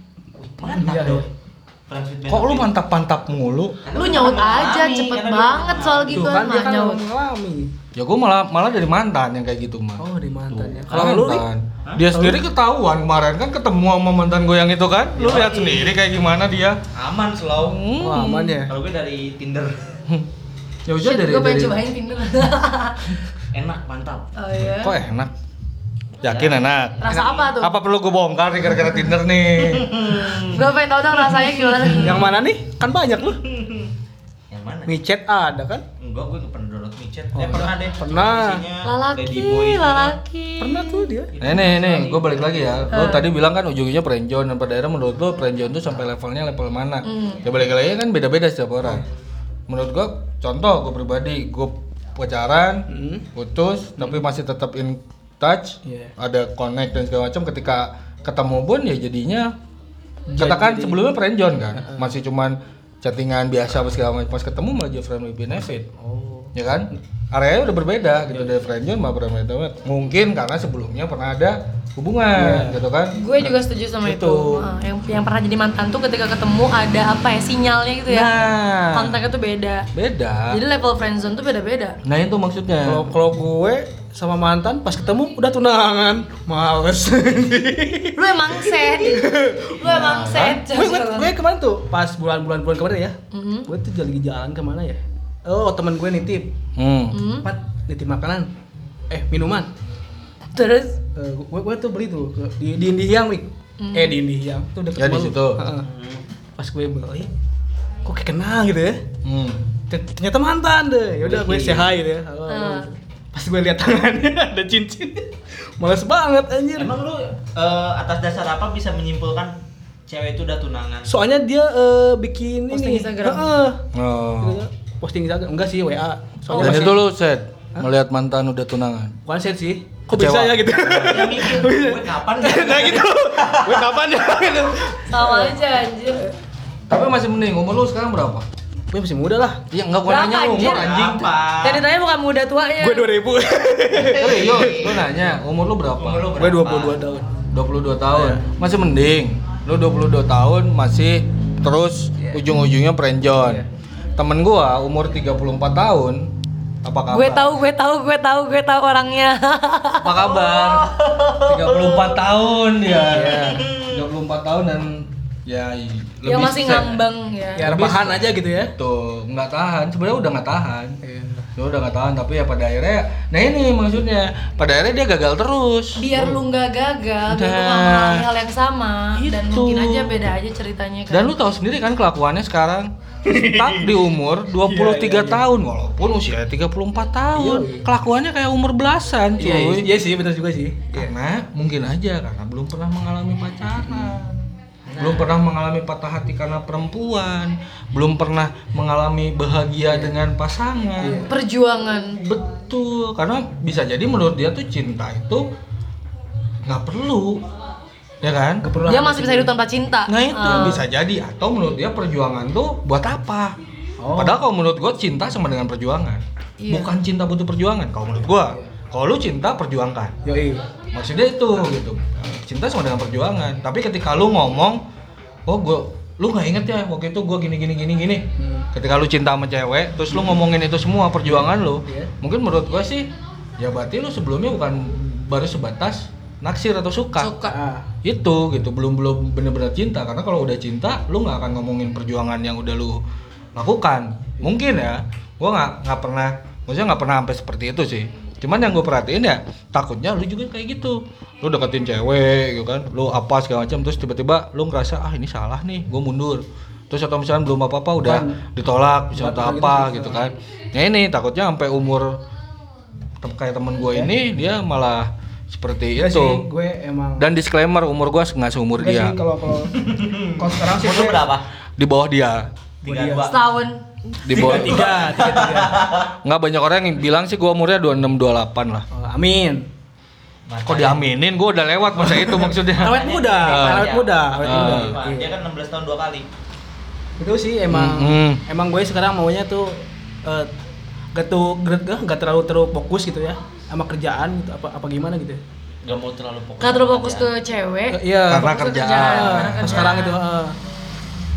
A: Mantap
D: Iya,
A: dong.
D: iya.
B: Kok lu mantap-mantap mulu?
C: Lu nyaut aja cepet banget soal gitu
D: kan dia kan
C: nyaut.
B: Ya gue malah malah dari mantan yang kayak gitu mah.
D: oh di mantannya
B: Tuh,
D: kalau lu nih
B: mantan. Dia sendiri ketahuan kemarin kan ketemu sama mantan gue yang itu kan. Lu
A: Yoi.
B: lihat sendiri kayak gimana dia.
A: Aman selalu.
D: oh, aman ya
A: Kalau gue dari Tinder
B: Ya udah dari
C: gue pengen
B: dari
C: cobain Tinder.
A: enak mantap.
C: oh iya.
B: Kok enak? Yakin enak?
C: Rasa apa tuh?
B: Apa perlu gue bongkar nih gara-gara Tinder nih?
C: Gue pengen tau dong rasanya gimana.
D: yang mana nih kan banyak lu
A: Yang mana?
D: micet ada kan
A: Enggak, gue nggak pernah download micet.
D: Oh,
A: eh pernah deh.
D: pernah.
C: Lalaki, lalaki.
D: pernah tuh dia
B: Nih nih nih, gue balik lagi ya. Lo tadi bilang kan ujungnya friendzone dan pada akhirnya menurut lo friendzone tuh sampai levelnya level mana?
C: Hmm.
B: Ya balik lagi kan beda-beda setiap orang. Menurut gue, contoh gue pribadi, gue pacaran,
D: Hmm.
B: putus, tapi masih tetap in touch,
D: Iya.
B: ada connect dan segala macam. Ketika ketemu pun ya jadinya, katakan sebelumnya friendzone kan, masih cuman chattingan biasa apa segala macam. Pas ketemu malah jadi friend with benefit
D: oh
B: ya kan areanya udah berbeda gitu dari friendzone sama friend with benefit. mungkin karena sebelumnya pernah ada hubungan gitu kan
C: Gue juga setuju sama itu.
B: Itu.
C: Ah, yang yang pernah jadi mantan tuh ketika ketemu ada apa ya sinyalnya gitu ya.
B: nah
C: Kontaknya tuh beda.
B: beda
C: Jadi level friendzone tuh beda-beda.
B: nah itu maksudnya
D: kalau kalau gue sama mantan pas ketemu udah tunangan males
C: Lu emang sad. Lu emang sad.
D: gue, gue, gue kemarin tuh pas bulan-bulan bulan kemarin ya
C: Mhm.
D: gue tuh lagi jalan ke mana ya oh teman gue nitip
B: hmm.
C: Hmm.
D: Pat, nitip makanan eh minuman
C: Terus
D: Eh, gue, gue tuh beli tuh ke, di di Indihiyang Wik
C: Hmm.
D: eh di Indihiyang tuh deket
B: Ya, di situ.
D: Heeh. pas gue beli kok kayak kenal gitu ya
B: Hmm.
D: Ter- ternyata mantan deh ya udah gue say hi gitu ya Halo, halo.
C: Ah.
D: Pas gue lihat tangannya ada cincin males banget anjir
A: Emang lu eh, atas dasar apa bisa menyimpulkan cewek itu udah tunangan?
D: soalnya dia eh, bikin
C: Posting
D: ini
C: Instagram.
D: Heeh.
B: oh
D: Gitu, posting Instagram enggak sih WA Soalnya
B: Dan
D: masih-
B: itu lu set melihat mantan udah tunangan.
D: bukan set sih. Kok
B: Kecewa.
D: bisa ya gitu?
A: Ya mikir, gue kapan ya?
D: nah gitu. Gue kapan ya? Gitu.
C: Sama aja anjir.
B: Tapi masih mending umur lu sekarang berapa?
D: Gue masih muda lah.
B: Iya enggak gua
C: Berapa,
B: nanya umur
C: anjir?
B: anjing.
A: Apa?
C: Yang ditanya bukan muda tuanya.
D: Gue 2000.
B: Serius, lu nanya umur lu berapa?
A: Umur lu
D: Gue
A: berapa?
D: 22 tahun.
B: 22 tahun.
D: Iya.
B: Masih mending. Lu 22 tahun masih terus
D: Iya.
B: ujung-ujungnya perenjon.
D: Iya.
B: Temen gua umur 34 tahun apa kabar?
C: Gue tahu, gue tahu, gue tahu, gue tahu orangnya.
B: Apa kabar? 34 tahun dia.
D: Iya.
B: 34 tahun dan ya i-
C: Yang
B: lebih
C: masih ngambang ya.
D: Ya rebahan aja gitu ya.
B: Tuh, nggak tahan. Sebenarnya udah nggak tahan.
D: Iya.
B: Dia udah nggak tahan tapi ya pada akhirnya nah ini maksudnya pada akhirnya dia gagal terus.
C: Biar lu nggak gagal, biar lu
B: Nah.
C: mengalami hal yang sama dan
B: Itu.
C: mungkin aja beda aja ceritanya kan.
B: Dan lu tahu sendiri kan kelakuannya sekarang stuck di umur 23 tahun walaupun usia 34 tahun.
D: Iya, iya.
B: Kelakuannya kayak umur belasan, cuy.
D: Iya, iya sih benar juga sih.
B: Karena mungkin aja karena belum pernah mengalami pacaran. Belum pernah mengalami patah hati karena perempuan, belum pernah mengalami bahagia dengan pasangan.
C: Perjuangan.
B: Betul, karena bisa jadi menurut dia tuh cinta itu nggak perlu, ya kan?
D: Gak perlu
C: Dia masih bisa hidup tanpa cinta.
B: Nah itu
C: Ah.
B: bisa jadi atau menurut dia perjuangan tuh buat apa?
D: Oh.
B: Padahal kalau menurut gua cinta sama dengan perjuangan,
C: Iya.
B: bukan cinta butuh perjuangan. Kalau menurut gua, kalau lu cinta perjuangkan.
D: Yoi.
B: Maksudnya itu gitu. Cinta sama dengan perjuangan. Tapi ketika lu ngomong, oh gua lu nggak inget ya waktu itu gua gini gini gini gini.
D: Hmm.
B: Ketika lu cinta sama cewek, terus lu ngomongin itu semua perjuangan lu,
D: Iya.
B: mungkin menurut gua sih ya berarti lu sebelumnya bukan baru sebatas naksir atau suka.
C: Suka.
D: Ah.
B: Itu gitu, belum belum bener-bener cinta karena kalau udah cinta lu nggak akan ngomongin perjuangan yang udah lu lakukan. Mungkin ya, gua nggak nggak pernah, maksudnya nggak pernah sampai seperti itu sih. Cuman yang gue perhatiin ya takutnya lu juga kayak gitu. Lu deketin cewek gitu kan, lu apa segala macam terus tiba-tiba lu ngerasa ah ini salah nih, gue mundur. Terus atau misalnya belum apa-apa udah
D: Bukan.
B: ditolak misalnya atau apa
D: gitu,
B: gitu kan. Nah ini takutnya sampai umur tem- kayak temen gue ini dia malah seperti
D: Iya
B: itu.
D: sih, gue emang
B: Dan disclaimer umur gua nggak seumur
D: Enggak
B: dia.
D: sih kalau kalau kalau sekarang sih gue-
A: berapa?
B: Di bawah dia.
A: Tiga dua.
C: Setahun.
B: Di bawah.
D: tiga tiga tiga
B: Nggak banyak orang yang bilang sih gua umurnya 26 28 lah.
D: Oh, amin
B: Kok diaminin? Gua udah lewat masa itu maksudnya.
D: awet muda
B: Ah.
D: awet muda awet
B: Ah.
D: muda
A: Pak,
D: Iya.
A: Dia kan 16 tahun dua kali.
D: itu sih emang
B: Mm-mm.
D: emang gue sekarang maunya tuh eh, gak tuh gak, gak terlalu terlalu fokus gitu ya sama kerjaan gitu apa apa gimana gitu
A: Gak mau terlalu fokus.
C: Gak terlalu fokus ke cewek.
D: Eh, iya
B: Karena kerjaan.
C: kerjaan,
D: Ah,
C: karena kerjaan.
D: sekarang itu eh,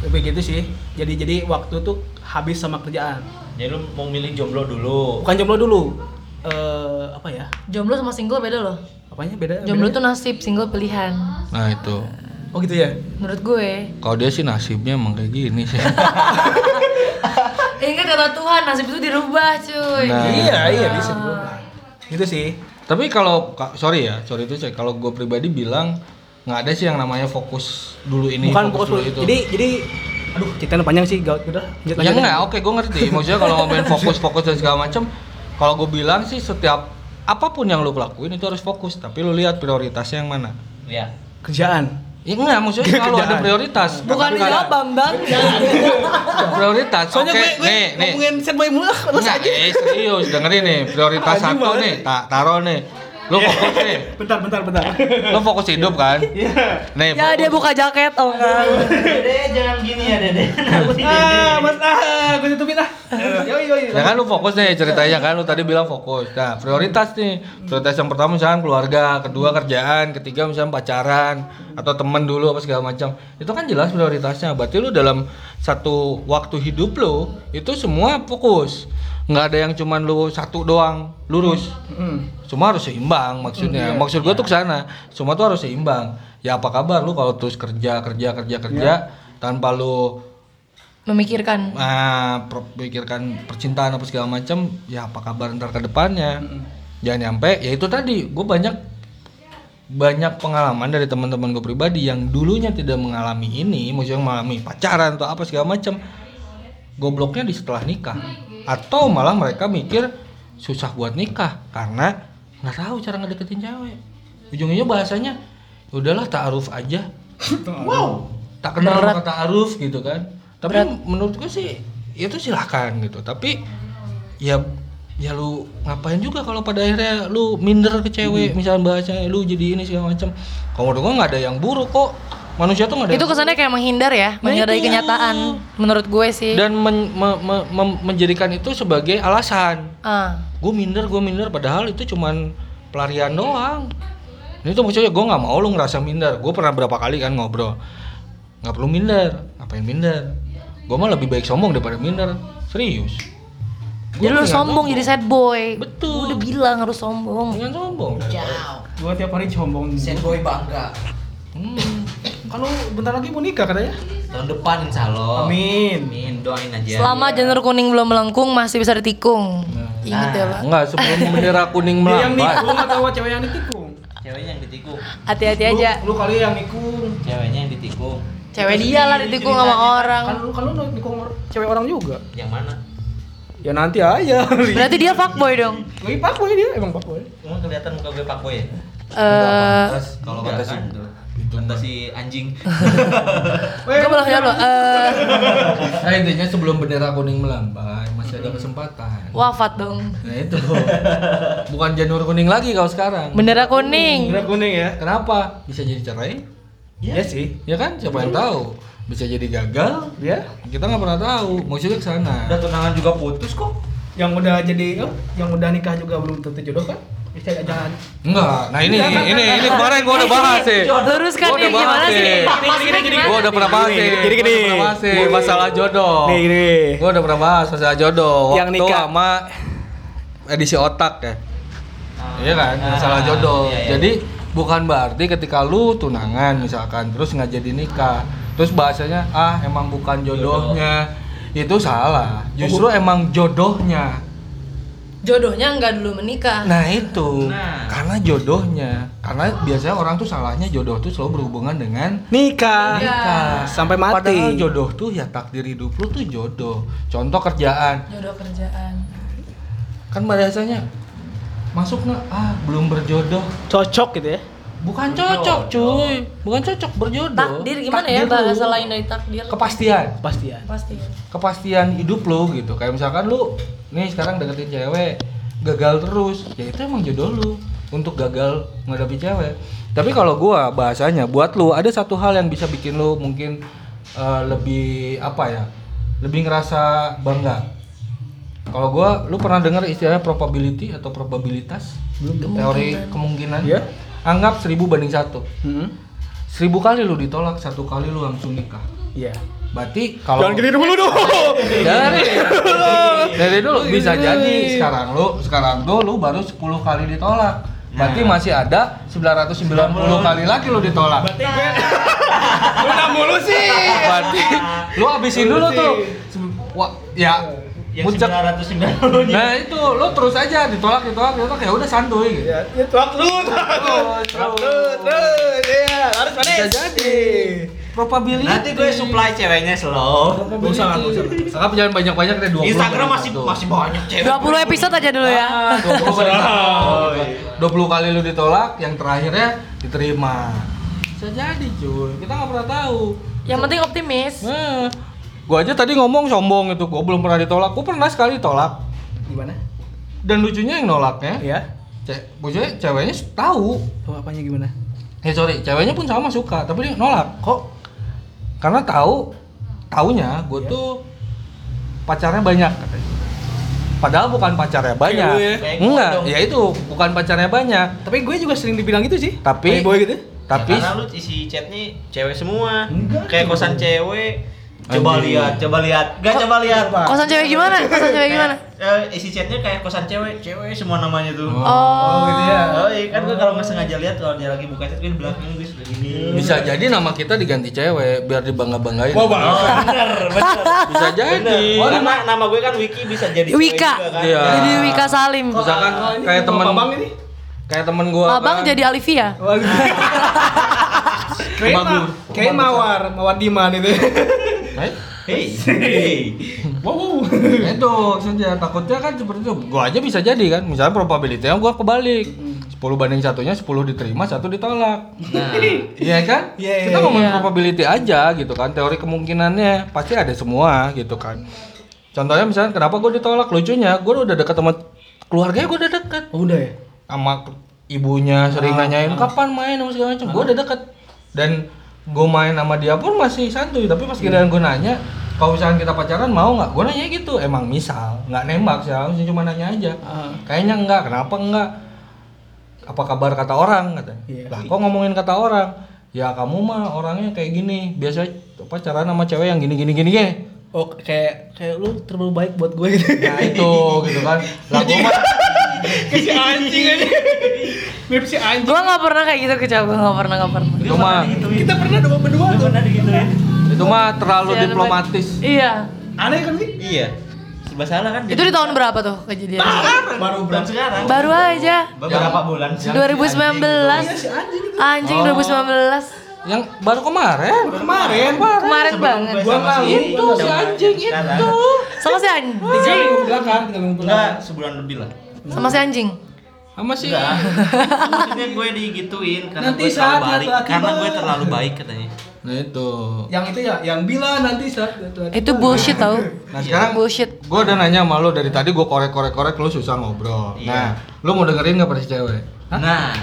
D: lebih gitu sih jadi jadi waktu tuh habis sama kerjaan
A: Jadi lu mau milih jomblo dulu.
D: bukan jomblo dulu eh apa ya
C: Jomblo sama single beda loh.
D: apanya beda
C: Jomblo
D: bedanya?
C: tuh nasib, single pilihan.
B: Nah itu.
D: oh gitu ya
C: Menurut gue.
B: Kalau dia sih nasibnya emang kayak gini sih.
C: Ingat kata Tuhan, nasib itu dirubah cuy.
B: Nah.
D: iya iya bisa berubah gitu sih
B: Tapi kalau ka- sorry ya, sorry itu saya kalau gue pribadi bilang nggak ada sih yang namanya fokus dulu ini,
D: bukan
B: fokus,
D: fokus
B: dulu itu.
D: jadi jadi aduh ceritanya panjang sih gak udah lanjut
B: ya enggak, oke gue ngerti. Maksudnya kalau ngomongin fokus, fokus dan segala macam, kalau gue bilang sih setiap apa pun yang lu lakuin itu harus fokus, tapi lu lihat prioritasnya yang mana.
A: Ya.
D: kerjaan
B: Ya enggak, maksudnya selalu ada prioritas.
C: Bukan
B: Bukan
C: dijawab Bambang.
B: prioritas.
D: soalnya
B: oke,
D: gue, gue
B: nih, nih.
D: ngomongin set boy mulu ah,
B: Enggak, eh serius, dengerin nih, prioritas satu nih, tak taruh nih. Lu fokus nih.
D: bentar bentar bentar
B: Lu fokus hidup kan? Nih,
C: ya dia buka jaket oh enggak.
A: Dede jangan gini ya Dede.
D: ah mas ah gue tutupin ah yoi yoi
B: Ya kan lu fokus nih ceritanya kan lu tadi bilang fokus. Nah, prioritas nih. Prioritas yang pertama misalnya keluarga, kedua kerjaan, ketiga misalnya pacaran atau temen dulu apa segala macam. Itu kan jelas prioritasnya. Berarti lu dalam satu waktu hidup lu itu semua fokus. Nggak ada yang cuman lu satu doang lurus.
D: Hmm.
B: Semua harus seimbang maksudnya. Maksud gua tuh ke sana. Semua tuh harus seimbang. Ya apa kabar lu kalau terus kerja kerja kerja kerja tanpa lu
C: Memikirkan.
B: nah per- pikirkan percintaan apa segala macam ya apa kabar ntar ke depannya jangan nyampe ya itu tadi gue banyak banyak pengalaman dari teman-teman gue pribadi yang dulunya tidak mengalami ini maksudnya mengalami pacaran atau apa segala macam gobloknya di setelah nikah atau malah mereka mikir susah buat nikah karena nggak tahu cara ngedeketin cewek. Ujungnya bahasanya "Ya udahlah taaruf aja. Wow tak kenal
C: Berat.
B: kata taaruf gitu kan. Tapi menurut gue sih itu silahkan gitu. Tapi ya ya lu ngapain juga kalau pada akhirnya lu minder ke cewek
C: Hmm.
B: misalnya bahasanya lu jadi ini segala macam. Kalau menurut gua nggak ada yang buruk kok manusia tuh nggak ada
C: Itu kesannya kayak menghindar ya,
B: Nah,
C: menghindari
B: itu.
C: kenyataan. Menurut gue sih.
B: dan men- me- me- mem- menjadikan itu sebagai alasan
C: Ah.
B: gue minder gue minder padahal itu cuman pelarian doang ini tuh maksudnya gue nggak mau lu ngerasa minder gue pernah berapa kali kan ngobrol nggak perlu minder ngapain minder gue mah lebih baik sombong daripada minder serius Gua
C: Jadi lu sombong jadi sad boy.
B: Betul.
C: Udah bilang harus sombong.
B: Jangan sombong
D: Gua tiap hari sombong.
A: Sad boy bangga.
B: Hmm.
D: Kalau bentar lagi mau nikah katanya.
A: Tahun depan insya Allah.
D: Amin.
A: Amin, doain aja.
C: Selama janur kuning belum melengkung masih bisa ditikung. Ingat ya, Pak.
B: Enggak, sebelum bendera kuning
D: Dia yang nikung atau cewek yang ditikung?
A: Ceweknya yang ditikung.
C: Hati-hati aja.
D: Lu, lu kali yang nikung.
A: Ceweknya yang ditikung.
C: Cewek dia lah ditikung sama orang.
D: Kan lu kan lu nikung cewek orang juga.
A: Yang mana?
D: Ya nanti aja.
C: Berarti dia fuckboy dong.
D: Lagi pak boy dia emang pak boy.
A: Emang kelihatan muka gue pak boy ya?
C: Eh,
A: Kalau
B: Enggak
A: kata si kata si anjing.
C: gue jawab loh. Eh,
B: Nah, intinya sebelum bendera kuning melambai masih ada kesempatan.
C: wafat dong.
B: Nah itu bukan janur kuning lagi kau sekarang.
C: Bendera kuning.
D: Udah kuning ya.
B: Kenapa? Bisa jadi cerai?
D: Iya sih.
B: Ya kan? Siapa yang tahu? Bisa jadi gagal?
D: Ya.
B: Kita nggak pernah tahu. Maksudnya ke sana.
A: Udah tunangan juga putus kok.
D: Yang udah jadi oh, yang udah nikah juga belum tentu jodoh kan? Jangan.
B: Enggak. Nah ini ini ini kemarin gua udah bahas sih.
C: Luruskan
B: Gua
C: nih
B: udah bahas
C: gimana sih? gini, gimana?
B: Gua udah pernah bahas
D: Gini,
B: sih.
D: gini,
B: Gua
D: gini.
B: udah pernah bahas sih masalah jodoh.
D: Nih gini.
B: Gua udah pernah bahas masalah jodoh.
D: Yang
B: Waktu
D: nikah.
B: sama edisi otak ya. Iya kan,
A: Ah,
B: masalah jodoh.
A: iya, iya.
B: Jadi bukan berarti ketika lu tunangan misalkan terus nggak jadi nikah, terus bahasanya ah emang bukan jodohnya. Itu salah. Justru emang jodohnya.
C: Jodohnya nggak dulu menikah.
B: Nah, itu.
A: Nah.
B: Karena jodohnya. Karena biasanya orang tuh salahnya jodoh tuh selalu berhubungan dengan
D: Nikah.
C: Nikah.
D: Sampai mati.
B: Padahal jodoh tuh ya takdir hidup lu tuh jodoh. Contoh kerjaan.
C: Jodoh kerjaan.
B: Kan biasanya masuk nggak? Ah, belum berjodoh.
D: Cocok gitu ya.
B: Bukan cocok, cuy. Bukan cocok berjodoh.
C: Takdir gimana ya
B: Takdir lu.
C: bahasa lain dari takdir?
B: Kepastian.
D: Pasti ya.
C: Pasti.
B: Kepastian hidup lu gitu. Kayak misalkan lu nih sekarang deketin cewek, gagal terus. Ya itu emang jodoh lu untuk gagal menghadapi cewek. Tapi kalau gua bahasanya buat lu ada satu hal yang bisa bikin lu mungkin eh, lebih apa ya? Lebih ngerasa bangga. Kalau gua lu pernah dengar istilahnya probability atau probabilitas?
D: Belum.
B: Teori kemungkinan.
D: Iya.
B: Anggap seribu banding satu.
D: Hmm.
B: Seribu kali lu ditolak, satu kali lu langsung nikah.
D: Iya.
B: Berarti kalau
D: Jangan gini dulu dong.
B: dari dari dulu bisa jadi sekarang lu sekarang tuh lu baru 10 kali ditolak. Berarti
A: Nah.
B: masih ada 990 kali lagi lu ditolak.
D: Berarti gue Udah mulu sih.
B: Berarti lu habisin dulu tuh. Wah, ya
A: Yang
B: muncak.
A: 990 nya.
B: Nah itu lu terus aja ditolak ditolak ditolak ya udah santuy gitu.
D: Ya, ya tuak lu.
B: Terus,
D: Tuak lu. Terus. Iya, harus
B: Bisa
D: manis.
B: jadi. Probability.
A: Nanti gue supply ceweknya slow.
D: Gak usah, gak usah.
B: Sangat jangan banyak-banyak deh 20.
A: Instagram masih
B: Tuh.
A: masih banyak cewek.
C: 20 episode aja dulu ya.
B: Ah, 20 kali
A: Oh, iya.
B: 20 kali lu ditolak, yang terakhirnya diterima. Bisa jadi cuy, kita nggak pernah tahu.
C: Yang penting optimis.
B: Nah, gua aja tadi ngomong sombong itu, gua belum pernah ditolak. Gua pernah sekali ditolak.
D: Gimana?
B: Dan lucunya yang nolaknya,
D: Ya.
B: ce maksudnya ceweknya tahu.
D: Tahu apanya gimana?
B: Eh sorry, ceweknya pun sama suka, tapi dia nolak. Kok? Karena tahu, taunya gue
D: Iya.
B: tuh pacarnya banyak katanya. Padahal bukan pacarnya banyak.
D: ya?
B: Enggak, ya itu bukan pacarnya banyak.
D: Tapi gue juga sering dibilang gitu sih.
B: Tapi-
D: boy gitu.
B: Tapi
A: Ya, karena lu isi chatnya cewek semua.
D: Enggak,
A: Kayak kosan cewek. Coba lihat, coba lihat. Gak coba lihat.
D: Coba.
C: Kosan cewek gimana? Kosan cewek gimana?
A: Eh, isi chatnya kayak kosan cewek, cewek semua namanya tuh.
B: Oh.
C: Oh,
D: gitu ya.
A: Oh iya kan gue kalau nggak sengaja lihat kalau dia lagi buka chat gue di belakang gue sudah gini.
B: bisa jadi nama kita diganti cewek biar dibangga-banggain.
D: Wah, bang.
A: Oh bener bener.
B: Bisa jadi.
A: Bener. Oh nama nama gue kan Wiki bisa jadi
C: Wika.
A: juga kan.
B: Iya.
C: Jadi Wika Salim.
B: Misalkan
D: Oh, ini
B: kayak
D: nama
B: temen
D: Babang ini?
B: kayak temen gua
C: Abang
B: kan,
C: jadi Alivia.
D: Ma- kayak mawar, mawar Diman itu.
B: Eh,
A: Hey. hey.
D: Wow.
B: itu saja takutnya kan seperti itu. Gua aja bisa jadi kan. Misalnya probability yang gua kebalik. 10 banding satunya 10 diterima satu ditolak.
A: Nah,
B: iya kan?
D: Iya, iya,
B: kita ngomongin
C: iya.
B: probability aja gitu kan. Teori kemungkinannya pasti ada semua gitu kan. Contohnya misalnya kenapa gua ditolak? Lucunya gua udah deket sama keluarganya gue udah deket.
D: Oh, udah ya?
B: sama ibunya sering nanyain kapan main sama segala macam. Gue udah deket. Dan gue main sama dia pun masih santuy tapi pas kira gue nanya kalau misalkan kita pacaran mau nggak? Gue nanya gitu. Emang misal nggak nembak sih harusnya cuma nanya aja.
D: Ah.
B: kayaknya enggak kenapa enggak apa kabar kata orang katanya
D: Iya.
B: lah kok ngomongin kata orang? Ya kamu mah orangnya kayak gini. Biasa pacaran sama cewek yang gini gini gini gini.
D: Oh, kayak kayak lu terlalu baik buat gue gitu.
B: ya itu gitu kan. Lah gue mah
D: si anjing aja. Mirip si anjing.
C: Gue nggak pernah kayak gitu ke cowok, gue nggak pernah nggak pernah.
B: itu mah
D: Kita pernah dua berdua tuh.
A: Pernah digituin.
B: itu mah terlalu diplomatis
C: Iya.
D: Aneh kan sih?
A: Iya. Serba salah kan?
C: Itu di tahun berapa tuh kejadian?
A: baru bulan sekarang.
C: Baru aja.
A: Beberapa bulan sih.
C: 2019.
D: Si anjing itu.
C: Anjing 2019.
B: yang baru kemarin
D: Kemarin.
C: Kemarin
A: Sebelum
C: banget.
D: Gua
A: si
B: itu si anjing itu
C: Sama si
D: Tiga
C: anjing.
D: minggu belakang, tiga minggu
A: Enggak,
D: belakang.
A: sebulan lebih lah.
C: Sama si anjing.
B: Sama si
A: Enggak. Maksudnya gue digituin karena
D: Nanti
A: gue terlalu
D: saat
A: baik.
D: laki-laki
A: Karena gue terlalu baik katanya.
B: nah itu
D: Yang itu ya, yang bila nanti saat
C: Itu bullshit tau.
B: nah sekarang
C: Bullshit.
B: gue udah nanya sama lo dari tadi gue korek korek korek lo susah ngobrol
A: Iya.
B: nah lo mau dengerin nggak pada si cewek Hah?
A: Nah,